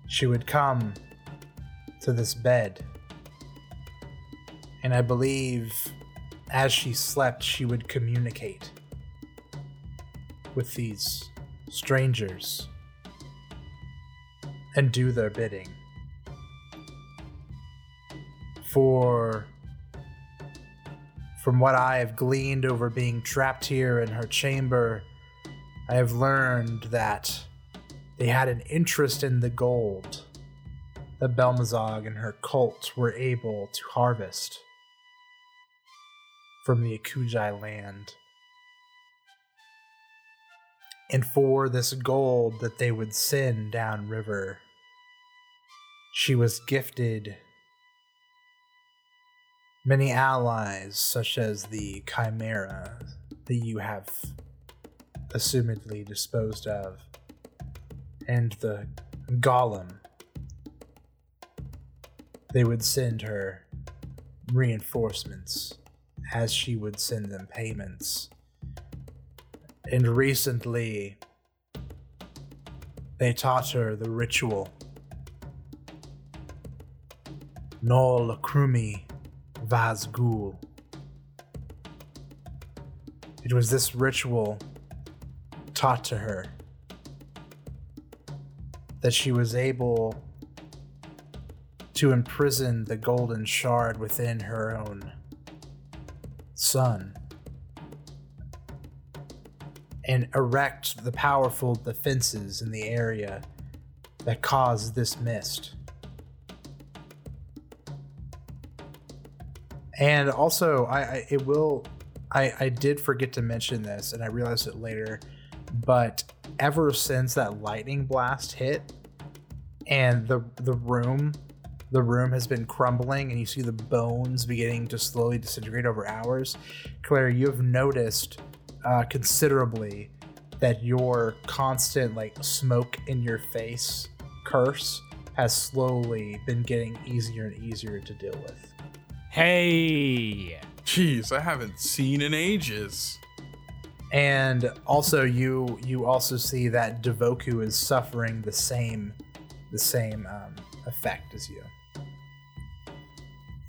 she would come to this bed. And I believe as she slept, she would communicate with these strangers and do their bidding. For from what I have gleaned over being trapped here in her chamber, I have learned that they had an interest in the gold that Belmazog and her cult were able to harvest from the Akujai land. And for this gold that they would send downriver, she was gifted many allies, such as the Chimera, that you have assumedly disposed of, and the Golem. They would send her reinforcements as she would send them payments. And recently, they taught her the ritual. Nol Krumi Vazgul. It was this ritual taught to her that she was able to imprison the golden shard within her own sun and erect the powerful defenses in the area that caused this mist. And also, I, I it will. I I did forget to mention this, and I realized it later. But ever since that lightning blast hit, and the the room, the room has been crumbling, and you see the bones beginning to slowly disintegrate over hours. Claire, you have noticed uh, considerably that your constant like smoke in your face curse has slowly been getting easier and easier to deal with. Hey. Jeez, I haven't seen in ages. and also you you also see that Devoku is suffering the same the same um, effect as you,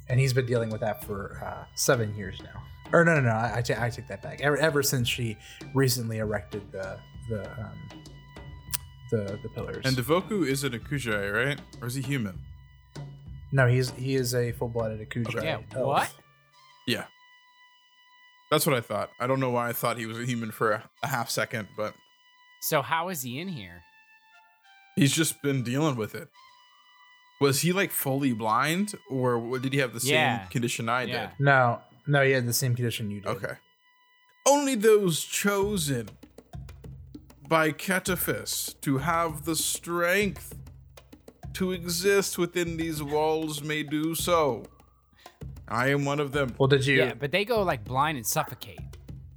and he's been dealing with that for uh, seven years now. Or no, no, no, I, I, ta- I take that back. Ever, ever since she recently erected the the um, the the pillars. And Devoku is an Akujai, right? Or is he human? no, he's he is a full blooded Akujai. Yeah, elf. what? Yeah. That's what I thought. I don't know why I thought he was a human for a, a half second, but So how is he in here? he's just been dealing with it. Was he like fully blind, or did he have the same Yeah. condition I Yeah. did? No, no, he had the same condition you did. Okay. Only those chosen by Cetaphis to have the strength to exist within these walls may do so. I am one of them. Well, did you? Yeah, but they go like blind and suffocate.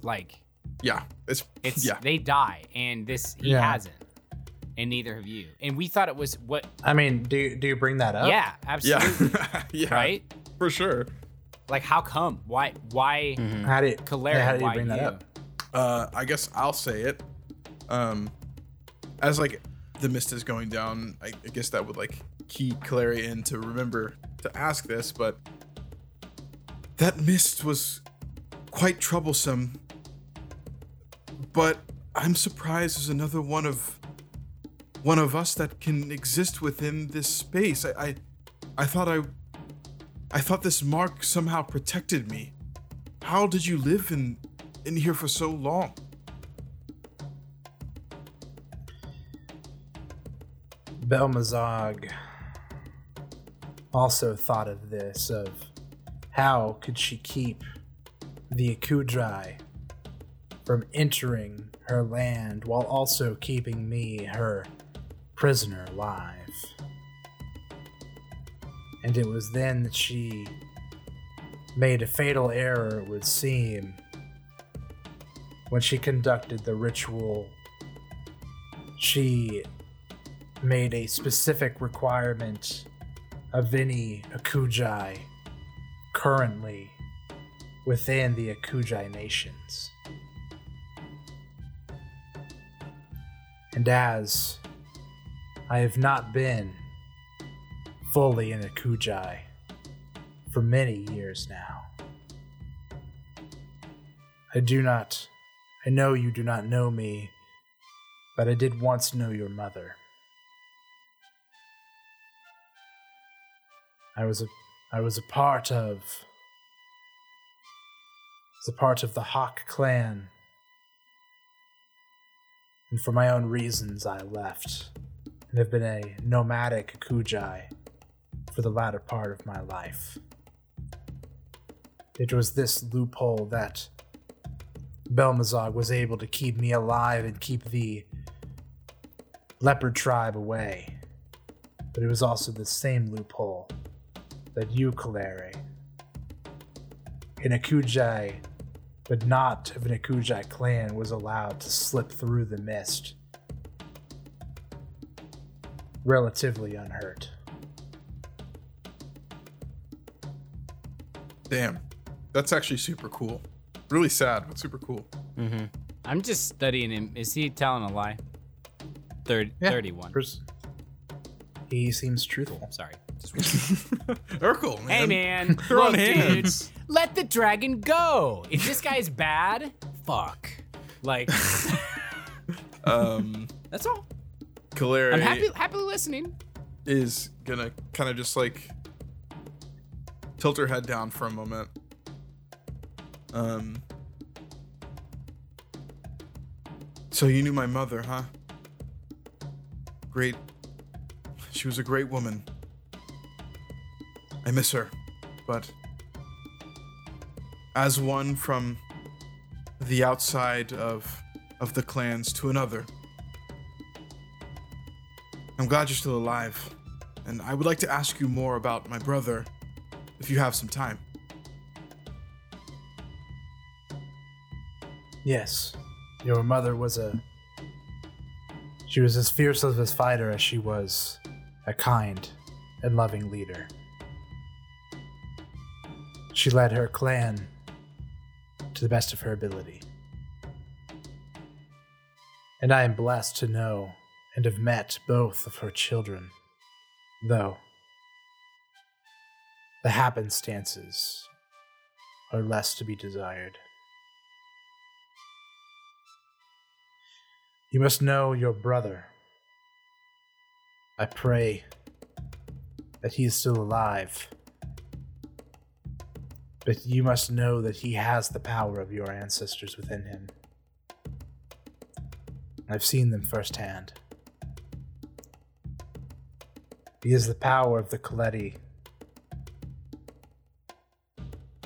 Like Yeah, it's, it's yeah. they die, and this he Yeah. hasn't, and neither have you. And we thought it was what? I mean, do you, do you bring that up? Yeah, absolutely. Yeah, <laughs> yeah, Right? for sure. Like how come? Why? Why? How did Kaleri, yeah, how did you why bring that up? Uh, I guess I'll say it. Um, as like the mist is going down, I, I guess that would like key Kaleri in to remember to ask this, but that mist was quite troublesome. But I'm surprised there's another one of one of us that can exist within this space. I, I, I thought I, I thought this mark somehow protected me. How did you live in in here for so long? Belmazog also thought of this of how could she keep the Akujai from entering her land while also keeping me, her prisoner, alive. And it was then that she made a fatal error, it would seem, when she conducted the ritual. She made a specific requirement of any Akujai currently within the Akujai nations. And as I have not been fully in Akujai for many years now. I do not, I know you do not know me, but I did once know your mother. I was a, I was a part of, was a part of the Hawk clan, and for my own reasons I left, and have been a nomadic Akujai for the latter part of my life. It was this loophole that Belmazog was able to keep me alive and keep the leopard tribe away. But it was also the same loophole that you, Kaleri, in Akujai, but not of an Akujai clan, was allowed to slip through the mist relatively unhurt. Damn. That's actually super cool. Really sad, but super cool. Mm-hmm. I'm just studying him. Is he telling a lie? Third, Yeah. 31. Pers- He seems truthful. Sorry. <laughs> Urkel, man. hey, man. <laughs> They're on Look, dude. Let the dragon go. If this guy's bad, fuck. Like, <laughs> Um, that's all. Kaleri I'm happy, happily listening. is gonna kind of just like tilt her head down for a moment. Um. So you knew my mother, huh? Great. She was a great woman. I miss her, but as one from the outside of of the clans to another, I'm glad you're still alive, and I would like to ask you more about my brother, if you have some time. Yes, your mother was a. She was as fierce of a fighter as she was a kind and loving leader. She led her clan to the best of her ability. And I am blessed to know and have met both of her children, though the happenstances are less to be desired. You must know your brother. I pray that he is still alive. But you must know that he has the power of your ancestors within him. I've seen them firsthand. He is the power of the Coletti.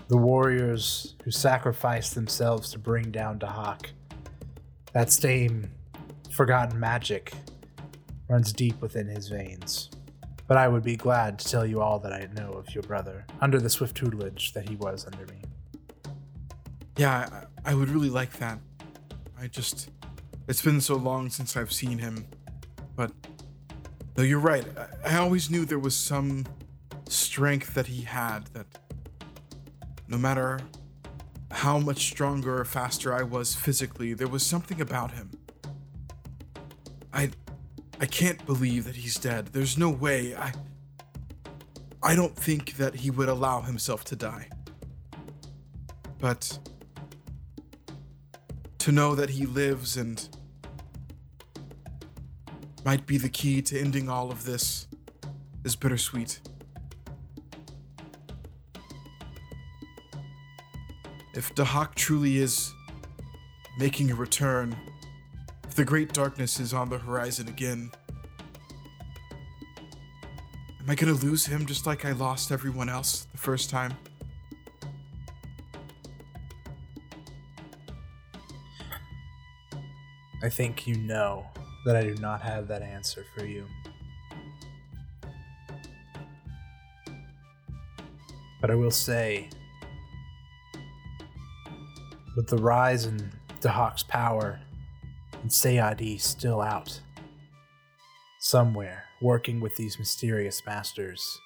The warriors who sacrificed themselves to bring down Dahak. That same forgotten magic runs deep within his veins. But I would be glad to tell you all that I know of your brother, under the swift tutelage that he was under me. Yeah, I, I would really like that. I just. It's been so long since I've seen him. But. No, you're right. I, I always knew there was some strength that he had that. No matter how much stronger or faster I was physically, there was something about him. I. I can't believe that he's dead. There's no way. I. I don't think that he would allow himself to die. But to know that he lives and might be the key to ending all of this is bittersweet. If Dahak truly is making a return, if the great darkness is on the horizon again, am I gonna lose him just like I lost everyone else the first time? I think you know that I do not have that answer for you. But I will say, with the rise in Dahak's power and Sayadi still out, somewhere working with these mysterious masters,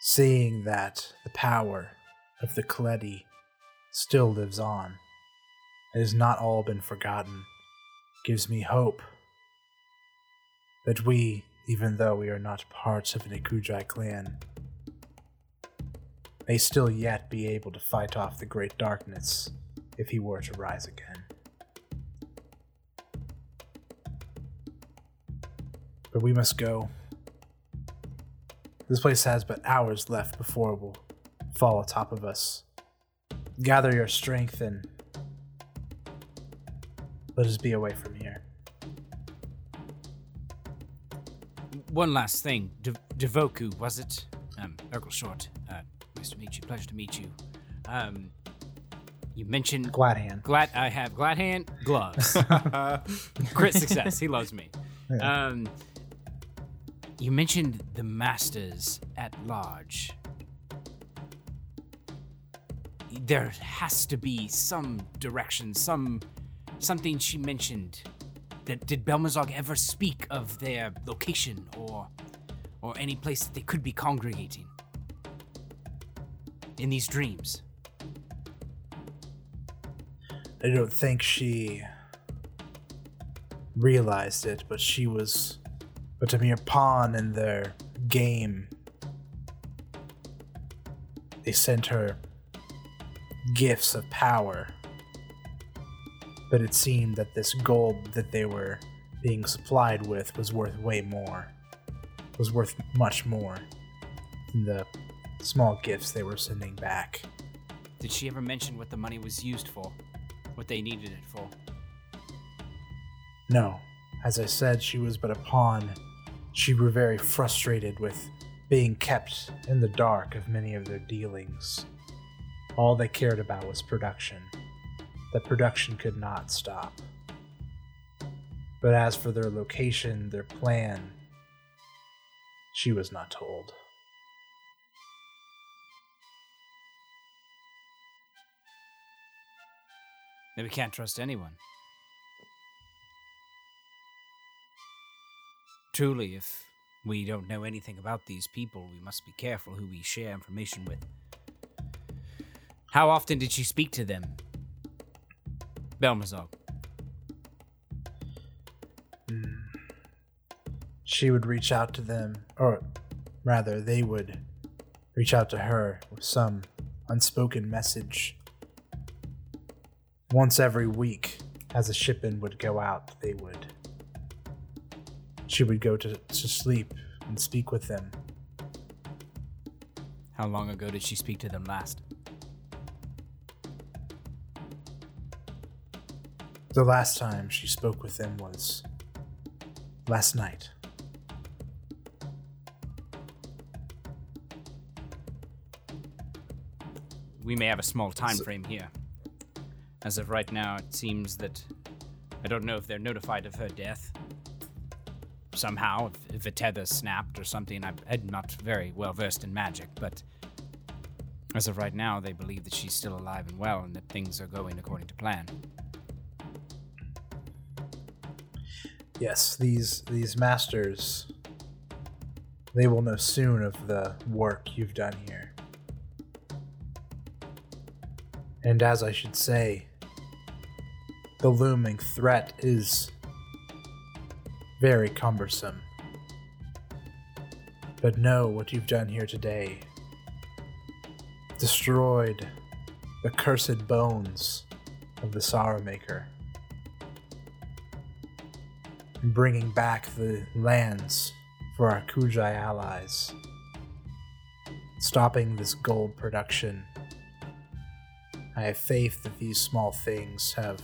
seeing that the power of the Kaledi still lives on it has not all been forgotten, gives me hope that we even though we are not part of an Akujai clan, may still yet be able to fight off the great darkness if he were to rise again. But we must go. This place has but hours left before it will fall atop of us. Gather your strength and let us be away from here. One last thing. De- Devoku, was it? Um, Urkel Short. Uh, nice to meet you. Pleasure to meet you. Um, you mentioned Glad hand. glad. I have glad hand gloves. <laughs> Crit success. He loves me. Um, you mentioned the masters at large. There has to be some direction, some something she mentioned. That did Belmazog ever speak of their location or or any place that they could be congregating in these dreams? I don't think she realized it, but she was but a mere pawn in their game. They sent her gifts of power. But it seemed that this gold that they were being supplied with was worth way more. Was worth much more than the small gifts they were sending back. Did she ever mention what the money was used for? What they needed it for? No, as I said, she was but a pawn. She grew very frustrated with being kept in the dark of many of their dealings. All they cared about was production. The production could not stop. But as for their location, their plan, she was not told. Then we can't trust anyone. Truly, if we don't know anything about these people, we must be careful who we share information with. How often did she speak to them? Belmazog. She would reach out to them, or rather, they would reach out to her with some unspoken message. Once every week, as a shipment would go out, they would. She would go to, to sleep and speak with them. How long ago did she speak to them last? The last time she spoke with them was last night. we may have a small time frame here. As of right now, it seems that I don't know if they're notified of her death. Somehow, if, if a tether snapped or something, I'm I'm not very well versed in magic, but as of right now, they believe that she's still alive and well and that things are going according to plan. Yes, these these masters they will know soon of the work you've done here. And as I should say, the looming threat is very cumbersome. But know what you've done here today. Destroyed the cursed bones of the Sorrow Maker bringing back the lands for our Kujai allies, stopping this gold production. I have faith that these small things have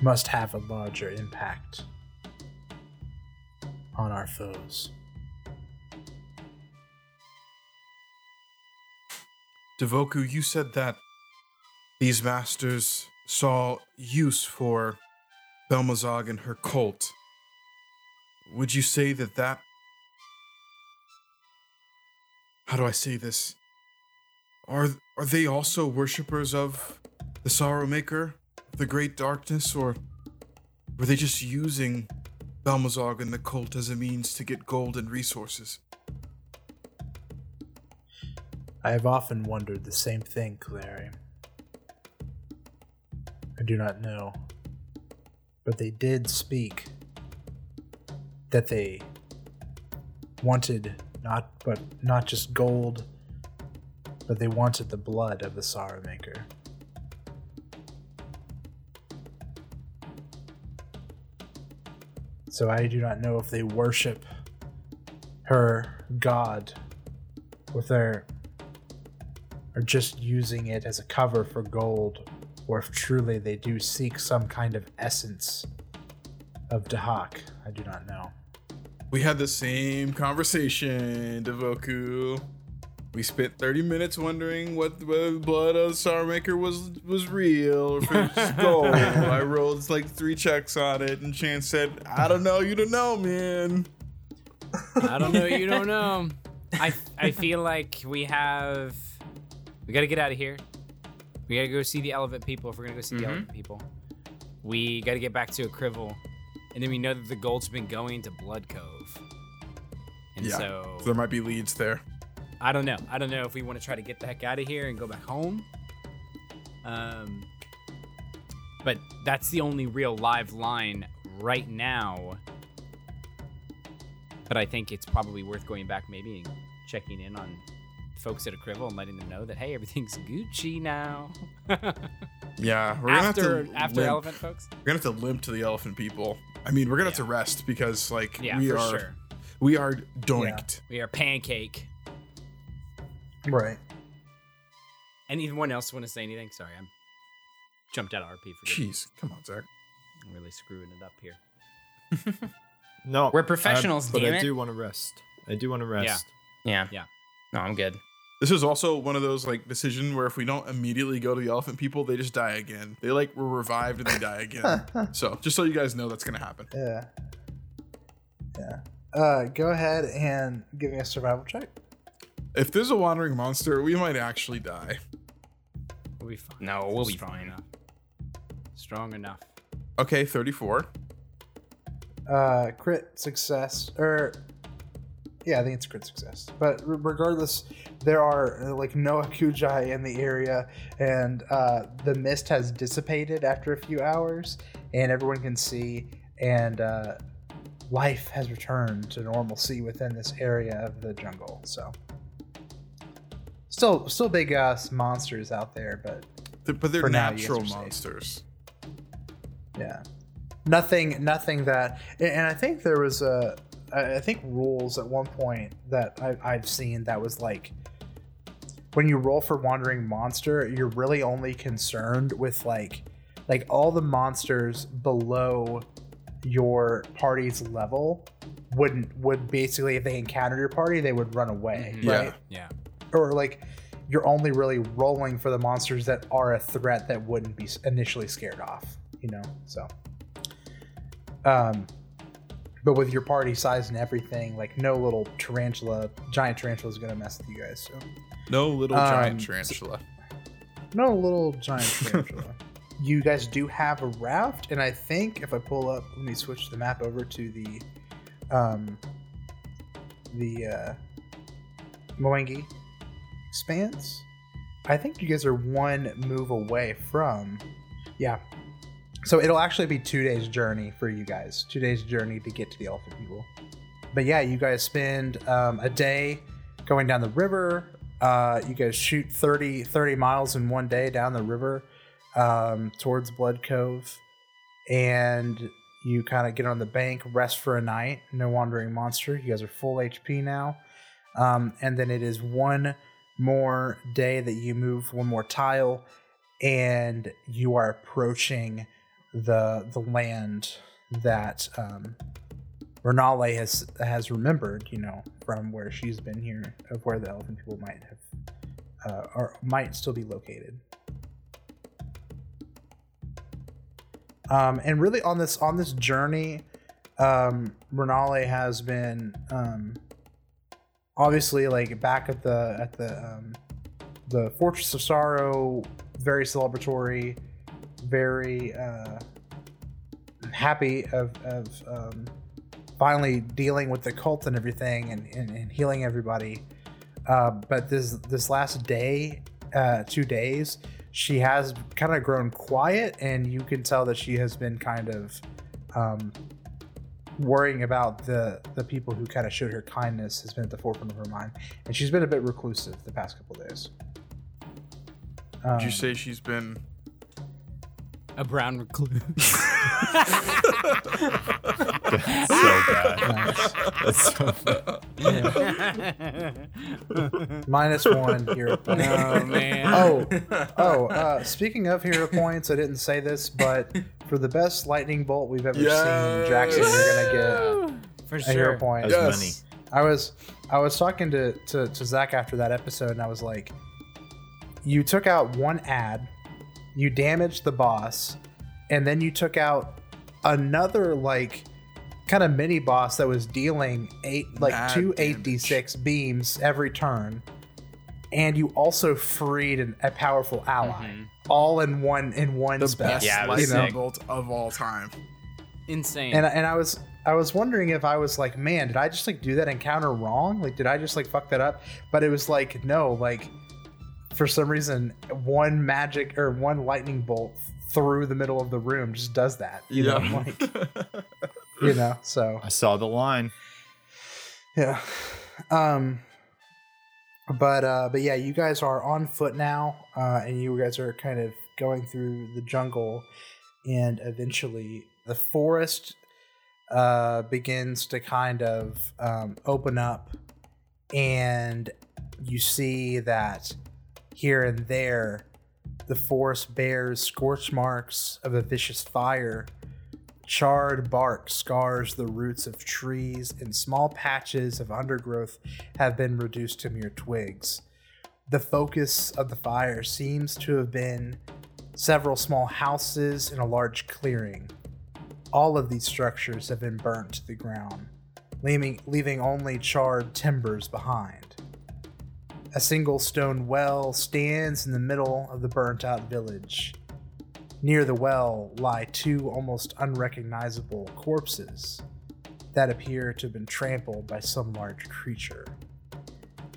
must have a larger impact on our foes. Devoku, you said that these masters saw use for Belmazog and her cult. Would you say that that. How do I say this? Are, are they also worshippers of the Sorrow Maker, the Great Darkness, or were they just using Belmazog and the cult as a means to get gold and resources? I have often wondered the same thing, Clary. I do not know. But they did speak that they wanted not but not just gold, but they wanted the blood of the Sorrow Maker. So I do not know if they worship her god or if they're are just using it as a cover for gold, or if truly they do seek some kind of essence of Dahak. I do not know. We had the same conversation, Devoku. We spent 30 minutes wondering what whether the blood of the Star Maker was was real or if it was just gold. <laughs> I rolled like three checks on it, and Chance said, "I don't know. You don't know, man." I don't know. You don't know. <laughs> I I feel like we have. We got to get out of here. We got to go see the elephant people if we're gonna go see the mm-hmm. elephant people. We got to get back to Akrivel, and then we know that the gold's been going to Blood Cove. And Yeah. so There might be leads there. I don't know. I don't know if we want to try to get the heck out of here and go back home. Um, but that's the only real live line right now. But I think it's probably worth going back maybe and checking in on folks at Akrivel and letting them know that hey, everything's Gucci now. <laughs> Yeah, we're gonna after have to after limp. elephant folks. We're gonna have to limp to the elephant people. I mean, we're gonna have to rest because like Yeah, we are sure. we are doinked. We are pancake. Right. Anyone else want to say anything? Sorry, I'm jumped out of RP for good. Jeez, come on, Zach. I'm really screwing it up here. <laughs> No, We're professionals, but damn I it. do want to rest. I do want to rest. Yeah. Yeah. No, I'm good. This is also one of those like decision where if we don't immediately go to the elephant people, they just die again. They like were revived and they die again. <laughs> so just so you guys know that's gonna happen. Yeah. Yeah. Uh, go ahead and give me a survival check. If there's a wandering monster, we might actually die. We'll be fine. No, we'll be Strong fine. enough. Strong enough. Okay, 34. Uh, crit success, or yeah, I think it's crit success. But re- regardless, there are uh, like no Akujai in the area, and uh, the mist has dissipated after a few hours, and everyone can see, and uh, life has returned to normalcy within this area of the jungle. So, still, still big ass monsters out there, but Th- But they're For now, you natural safe. monsters. Yeah. Nothing, nothing that, and- and I think there was a I think rules at one point that I, I've seen that was like, when you roll for wandering monster, you're really only concerned with like, like all the monsters below your party's level wouldn't would basically if they encountered your party they would run away Mhm. right Yeah. Yeah. Or like you're only really rolling for the monsters that are a threat that wouldn't be initially scared off you know so. Um but with your party size and everything like no little tarantula giant tarantula is gonna mess with you guys so. No little Um, giant tarantula. no little giant tarantula. <laughs> You guys do have a raft and i think if i pull up let me switch the map over to the um the uh Mwangi expanse? I think you guys are one move away from yeah. So it'll actually be two days journey for you guys. Two days journey to get to the elephant people. But yeah you guys spend um, a day going down the river. Uh, you guys shoot 30 30 miles in one day down the river um, towards blood cove. And you kind of get on the bank rest for a night. No wandering monster. You guys are full hp now. Um, and then it is one more day that you move one more tile and you are approaching the the land that um, Renali has has remembered, you know, from where she's been here, of where the elephant people might have uh, or might still be located. Um, and really on this on this journey, um, Renali has been um, obviously like back at the at the um, the Fortress of Sorrow, very celebratory, very uh, happy of of um, finally dealing with the cult and everything and, and, and healing everybody. Uh, but this this last day, uh, two days, she has kind of grown quiet, and you can tell that she has been kind of um, worrying about the the people who kind of showed her kindness has been at the forefront of her mind, and she's been a bit reclusive the past couple days. Did Um, you say she's been? A brown recluse. <laughs> <laughs> That's so bad. That's so bad. <laughs> minus one hero point. oh man. Oh, oh. Uh, speaking of hero points, I didn't say this, but for the best lightning bolt we've ever seen, Jackson, you're gonna For get a hero point. That's money. I was I was talking to, to to Zach after that episode, and I was like, "You took out one ad, you damaged the boss, and then you took out another like kind of mini boss that was dealing eight like Mad two eight d six beams every turn, and you also freed an, a powerful ally, mm-hmm. all in one in one The spell. best Yeah, it you know? lightning bolt of all time. Insane. and and I was I was wondering if I was like, man, did I just like do that encounter wrong? Like, did I just like fuck that up? But it was like, no, like for some reason, one magic or one lightning bolt through the middle of the room just does that. You know, like <laughs> you know. So I saw the line. yeah, um, but uh, but yeah, you guys are on foot now, uh, and you guys are kind of going through the jungle, and eventually the forest uh, begins to kind of um, open up, and you see that here and there, the forest bears scorch marks of a vicious fire. Charred bark scars the roots of trees, and small patches of undergrowth have been reduced to mere twigs. The focus of the fire seems to have been several small houses in a large clearing. All of these structures have been burnt to the ground, leaving, leaving only charred timbers behind. A single stone well stands in the middle of the burnt out village. Near the well lie two almost unrecognizable corpses that appear to have been trampled by some large creature.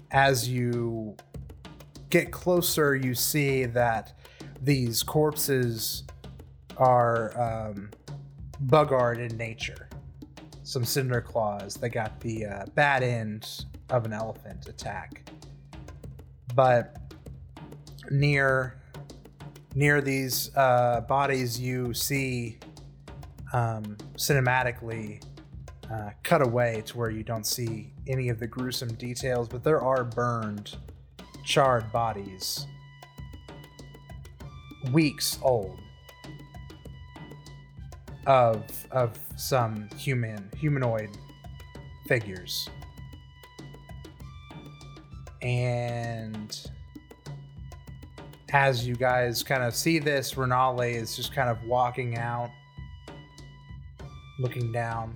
As you get closer, you see that these corpses are um, buggered in nature. Some cinder claws that got the uh, bad end of an elephant attack. But near near these uh, bodies, you see um, cinematically uh, cut away to where you don't see any of the gruesome details, but there are burned, charred bodies, weeks old, of of some human humanoid figures, and as you guys kind of see this, Renali is just kind of walking out, looking down,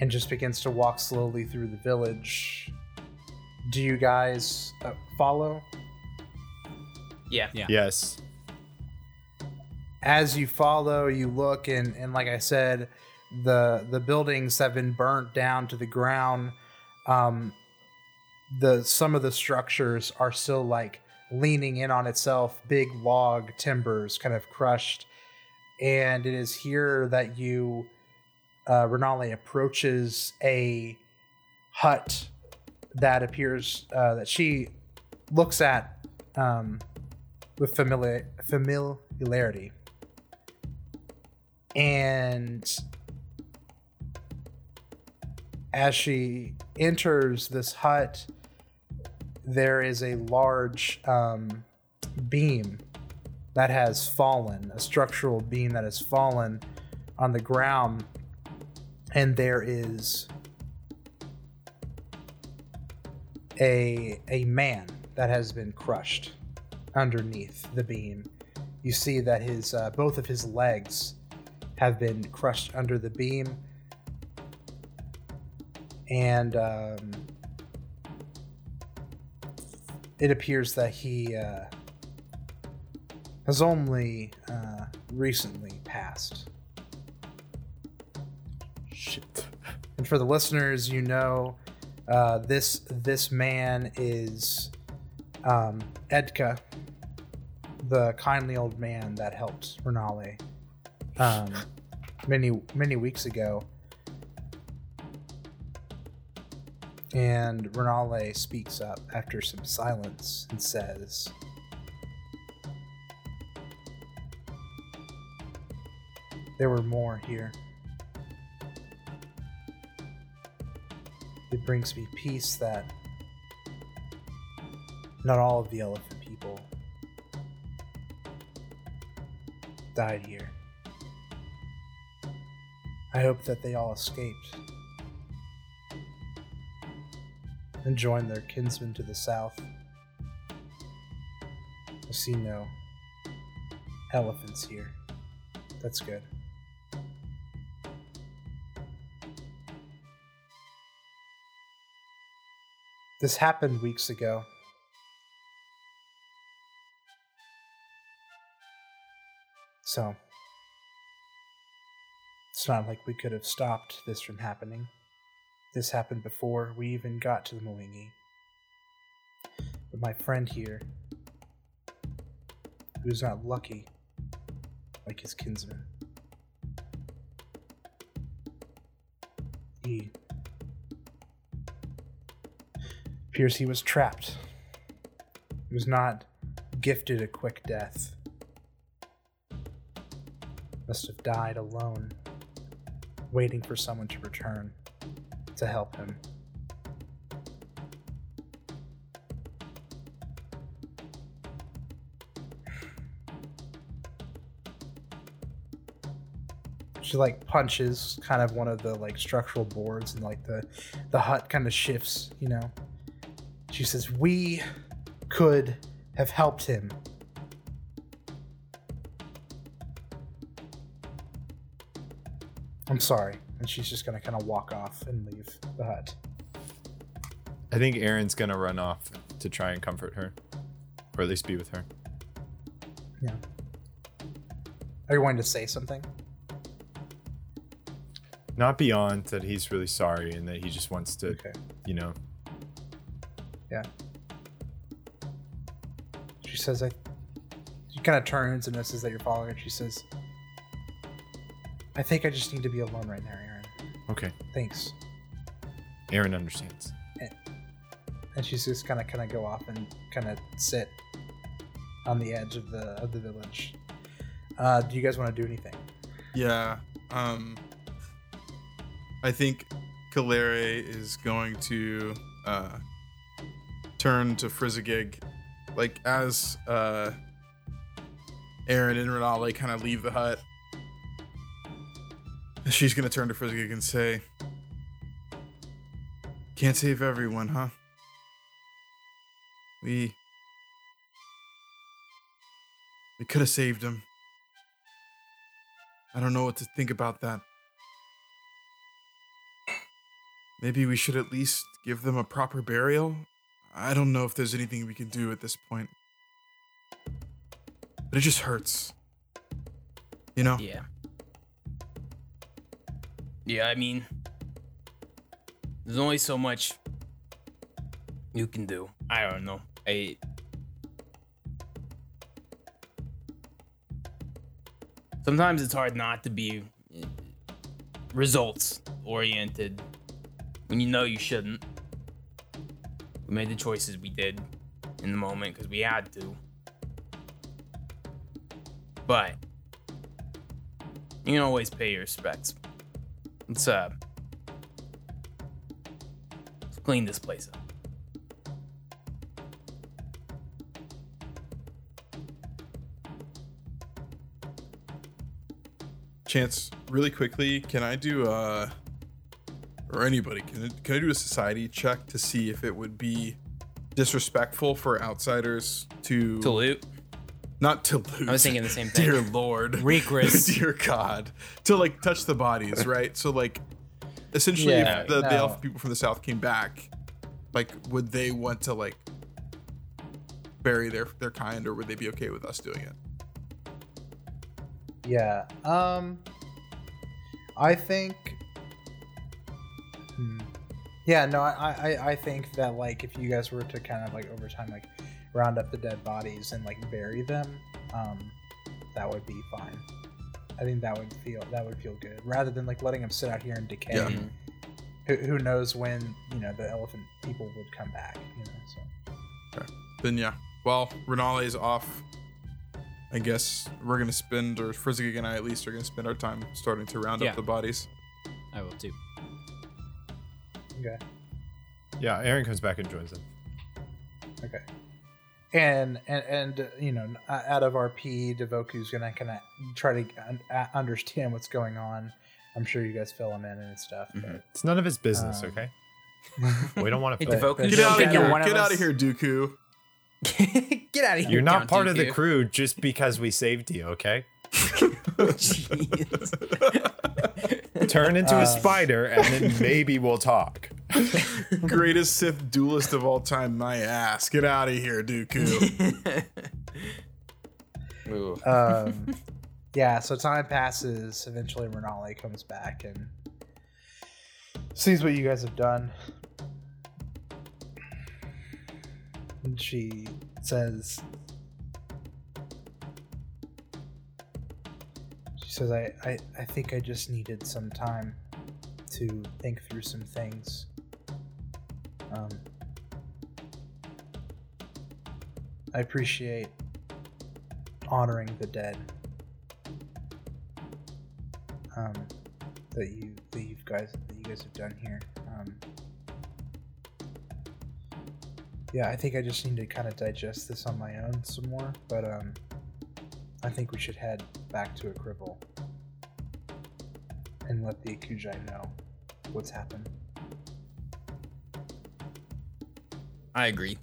and just begins to walk slowly through the village. Do you guys uh, follow? Yeah. Yeah. Yes. As you follow, you look, and, and like I said, the the buildings have been burnt down to the ground. Um, the some of the structures are still like leaning in on itself, big log timbers kind of crushed. And it is here that you, uh, approaches a hut that appears uh, that she looks at um, with familiar familiarity, and as she enters this hut, there is a large um, beam that has fallen, a structural beam that has fallen on the ground, and there is a a man that has been crushed underneath the beam. You see that his uh, both of his legs have been crushed under the beam, and um, it appears that he uh, has only uh, recently passed. Shit. And for the listeners, you know, uh, this this man is um, Edka, the kindly old man that helped Renali. Um, many many weeks ago. And Renali speaks up after some silence and says, There were more here. It brings me peace that not all of the elephant people died here. I hope that they all escaped and join their kinsmen to the south. I see no elephants here. That's good. This happened weeks ago. So, it's not like we could have stopped this from happening. This happened before we even got to the Mwangi. But my friend here, who's not lucky like his kinsman, he appears he was trapped. He was not gifted a quick death. Must have died alone, waiting for someone to return to help him. She like punches kind of one of the like structural boards and like the the hut kind of shifts, you know. She says, "We could have helped him. I'm sorry." And she's just gonna kind of walk off and leave the hut. I think Aaron's gonna run off to try and comfort her, or at least be with her. Yeah. Are you wanting to say something? Not beyond that he's really sorry and that he just wants to, Okay. you know, Yeah. She says, "I." She kind of turns and notices that you're following her. She says, "I think I just need to be alone right now, Aaron. Okay. Thanks." Aaron understands. And she's just kind of kind of go off and kind of sit on the edge of the of the village. Uh, do you guys want to do anything? Yeah. Um I think Kaleri is going to uh turn to Frizzigig like as uh Aaron and Renali kind of leave the hut. She's gonna turn to Frizzigig and say Can't save everyone, huh? We We could have saved him. I don't know what to think about that. Maybe we should at least give them a proper burial. I don't know if there's anything we can do at this point. But it just hurts. You know? Yeah. Yeah, I mean, there's only so much you can do. I don't know. I. Sometimes it's hard not to be eh, results oriented when you know you shouldn't. We made the choices we did in the moment because we had to. But you can always pay your respects. Let's uh let's clean this place up. Chance, really quickly, can I do uh or anybody can I, can I do a society check to see if it would be disrespectful for outsiders to To loot. Not to loot. I was thinking the same thing. Dear Lord, Regress. <laughs> Dear God, to like touch the bodies, right? So like, essentially, Yeah, if the, the elf people from the south came back, like, would they want to like bury their their kind, or would they be okay with us doing it? Yeah. Um I think hmm. Yeah, no, I, I I think that like if you guys were to kind of like over time like round up the dead bodies and like bury them, um that would be fine. I think that would feel that would feel good rather than like letting them sit out here and decay. Yeah. Who, who knows when you know the elephant people would come back? You know, so Then yeah. Well, Renali's off. I guess we're gonna spend, or Frizzig and I at least are gonna spend our time starting to round Yeah. up the bodies. I will too. okay, Yeah, Aaron comes back and joins them. okay. And and and uh, you know, uh, out of RP, Devoku's gonna kind of try to uh, understand what's going on. I'm sure you guys fill him in and stuff. but- It's none of his business, Um, okay? <laughs> We don't want to. But- Devoku, Get out of here! one of Get out of here, Dooku. <laughs> Get out of here. You're not Count part of the crew just because we saved you, okay? Jeez. <laughs> Turn into Uh, a spider and then maybe we'll talk. <laughs> Greatest Sith duelist of all time, my ass. Get out of here, Dooku. <laughs> Um, <laughs> yeah, so time passes. Eventually, Renali comes back and sees what you guys have done. And she says, She says, I, I, I think I just needed some time to think through some things. Um, I appreciate honoring the dead. Um, that you that you guys that you guys have done here. Um, yeah, I think I just need to kind of digest this on my own some more. But um, I think we should head back to Akrivel and let the Akujai know what's happened. I agree.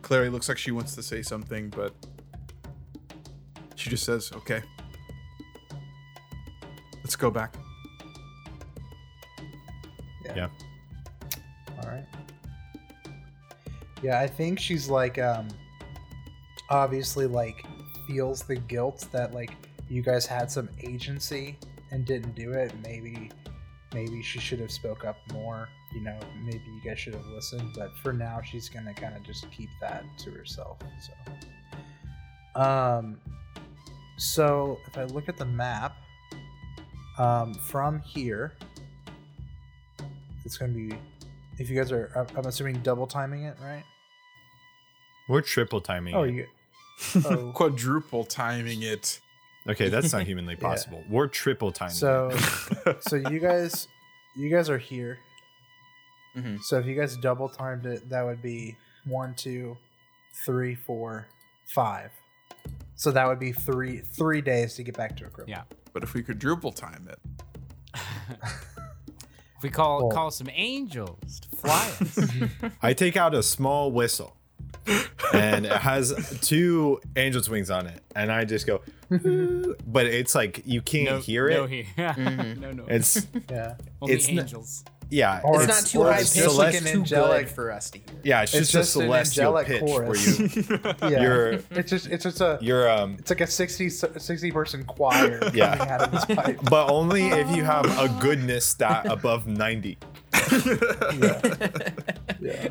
Clary looks like she wants to say something, but she just says, "Okay, let's go back." Yeah. All right. Yeah, I think she's like um obviously like feels the guilt that like you guys had some agency and didn't do it. Maybe maybe she should have spoke up more, you know, maybe you guys should have listened, but for now she's going to kind of just keep that to herself. So um so if I look at the map um from here it's going to be if you guys are I'm- I'm assuming double timing it, right? We're triple timing. Oh, it. you <laughs> Oh. Quadruple timing it. Okay, that's not <laughs> humanly Yeah. possible. We're triple timing. So <laughs> so you guys you guys are here. Mhm. So if you guys double timed it, that would be one, two, three, four, five. So that would be three three days to get back to a crib. Yeah. But if we quadruple time it, <laughs> If we call Well- call some angels to fly us. I take out a small whistle, and it has two angel's wings on it, and I just go, but it's like you can't no, hear no, it. he- <laughs> <laughs> no, no. It's Yeah. only it's n- angels. yeah, Or It's, It's- not too high it's pitched, just like like an too angelic- for us to hear. yeah. It's, It's just, just a an celestial angelic pitch chorus. where you <laughs> Yeah. you're it's just it's just a you're um it's like a 60, 60 person choir Yeah. coming out of this pipe. but only if you have a goodness stat above 90 Yeah.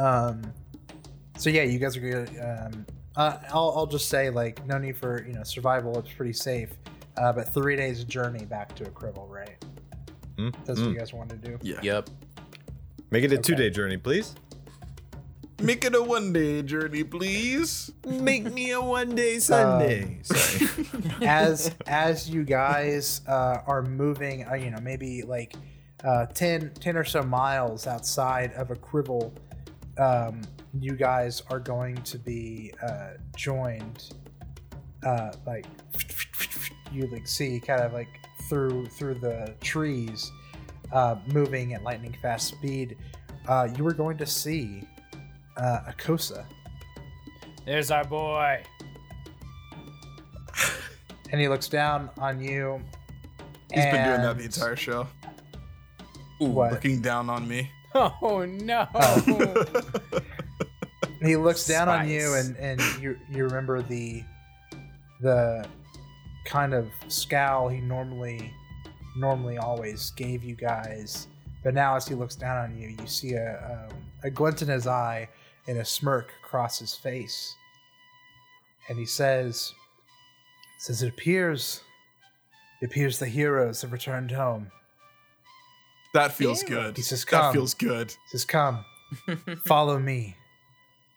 Um. So yeah, you guys are good. Um. Uh, I'll I'll just say like no need for you know survival. It's pretty safe. Uh, but three days journey back to Akrivel, right? Mm, That's what mm. you guys want to do. yeah. Yep. make it a Okay. two-day journey please Make it a one day journey, please. make me a one-day Sunday. <laughs> sorry <laughs> as as you guys uh, are moving, uh, you know, maybe like uh, 10, 10 or so miles outside of Akrivel, um, you guys are going to be uh, joined, uh, like you like see kind of like through through the trees, uh, moving at lightning fast speed. Uh, you are going to see uh, Akosa. There's our boy. and he looks down on you. He's been doing that the entire show. What? Looking down on me. Oh no. <laughs> He looks down on you, and and you you remember the the kind of scowl he normally normally always gave you guys, but now as he looks down on you, you see a um, a glint in his eye and a smirk across his face. And he says, says it appears it appears the heroes have returned home. That feels good. He says, "Come." that feels good. He says, Come, follow me.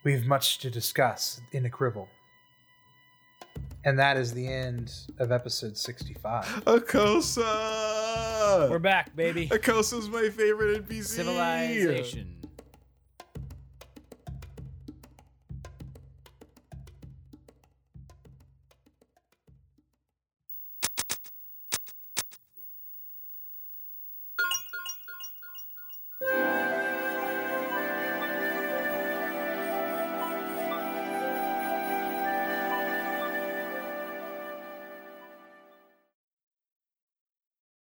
We have much to discuss in Akrivel. And that is the end of episode 65. Akosa. We're back, baby. Akosa's my favorite NPC. Civilization.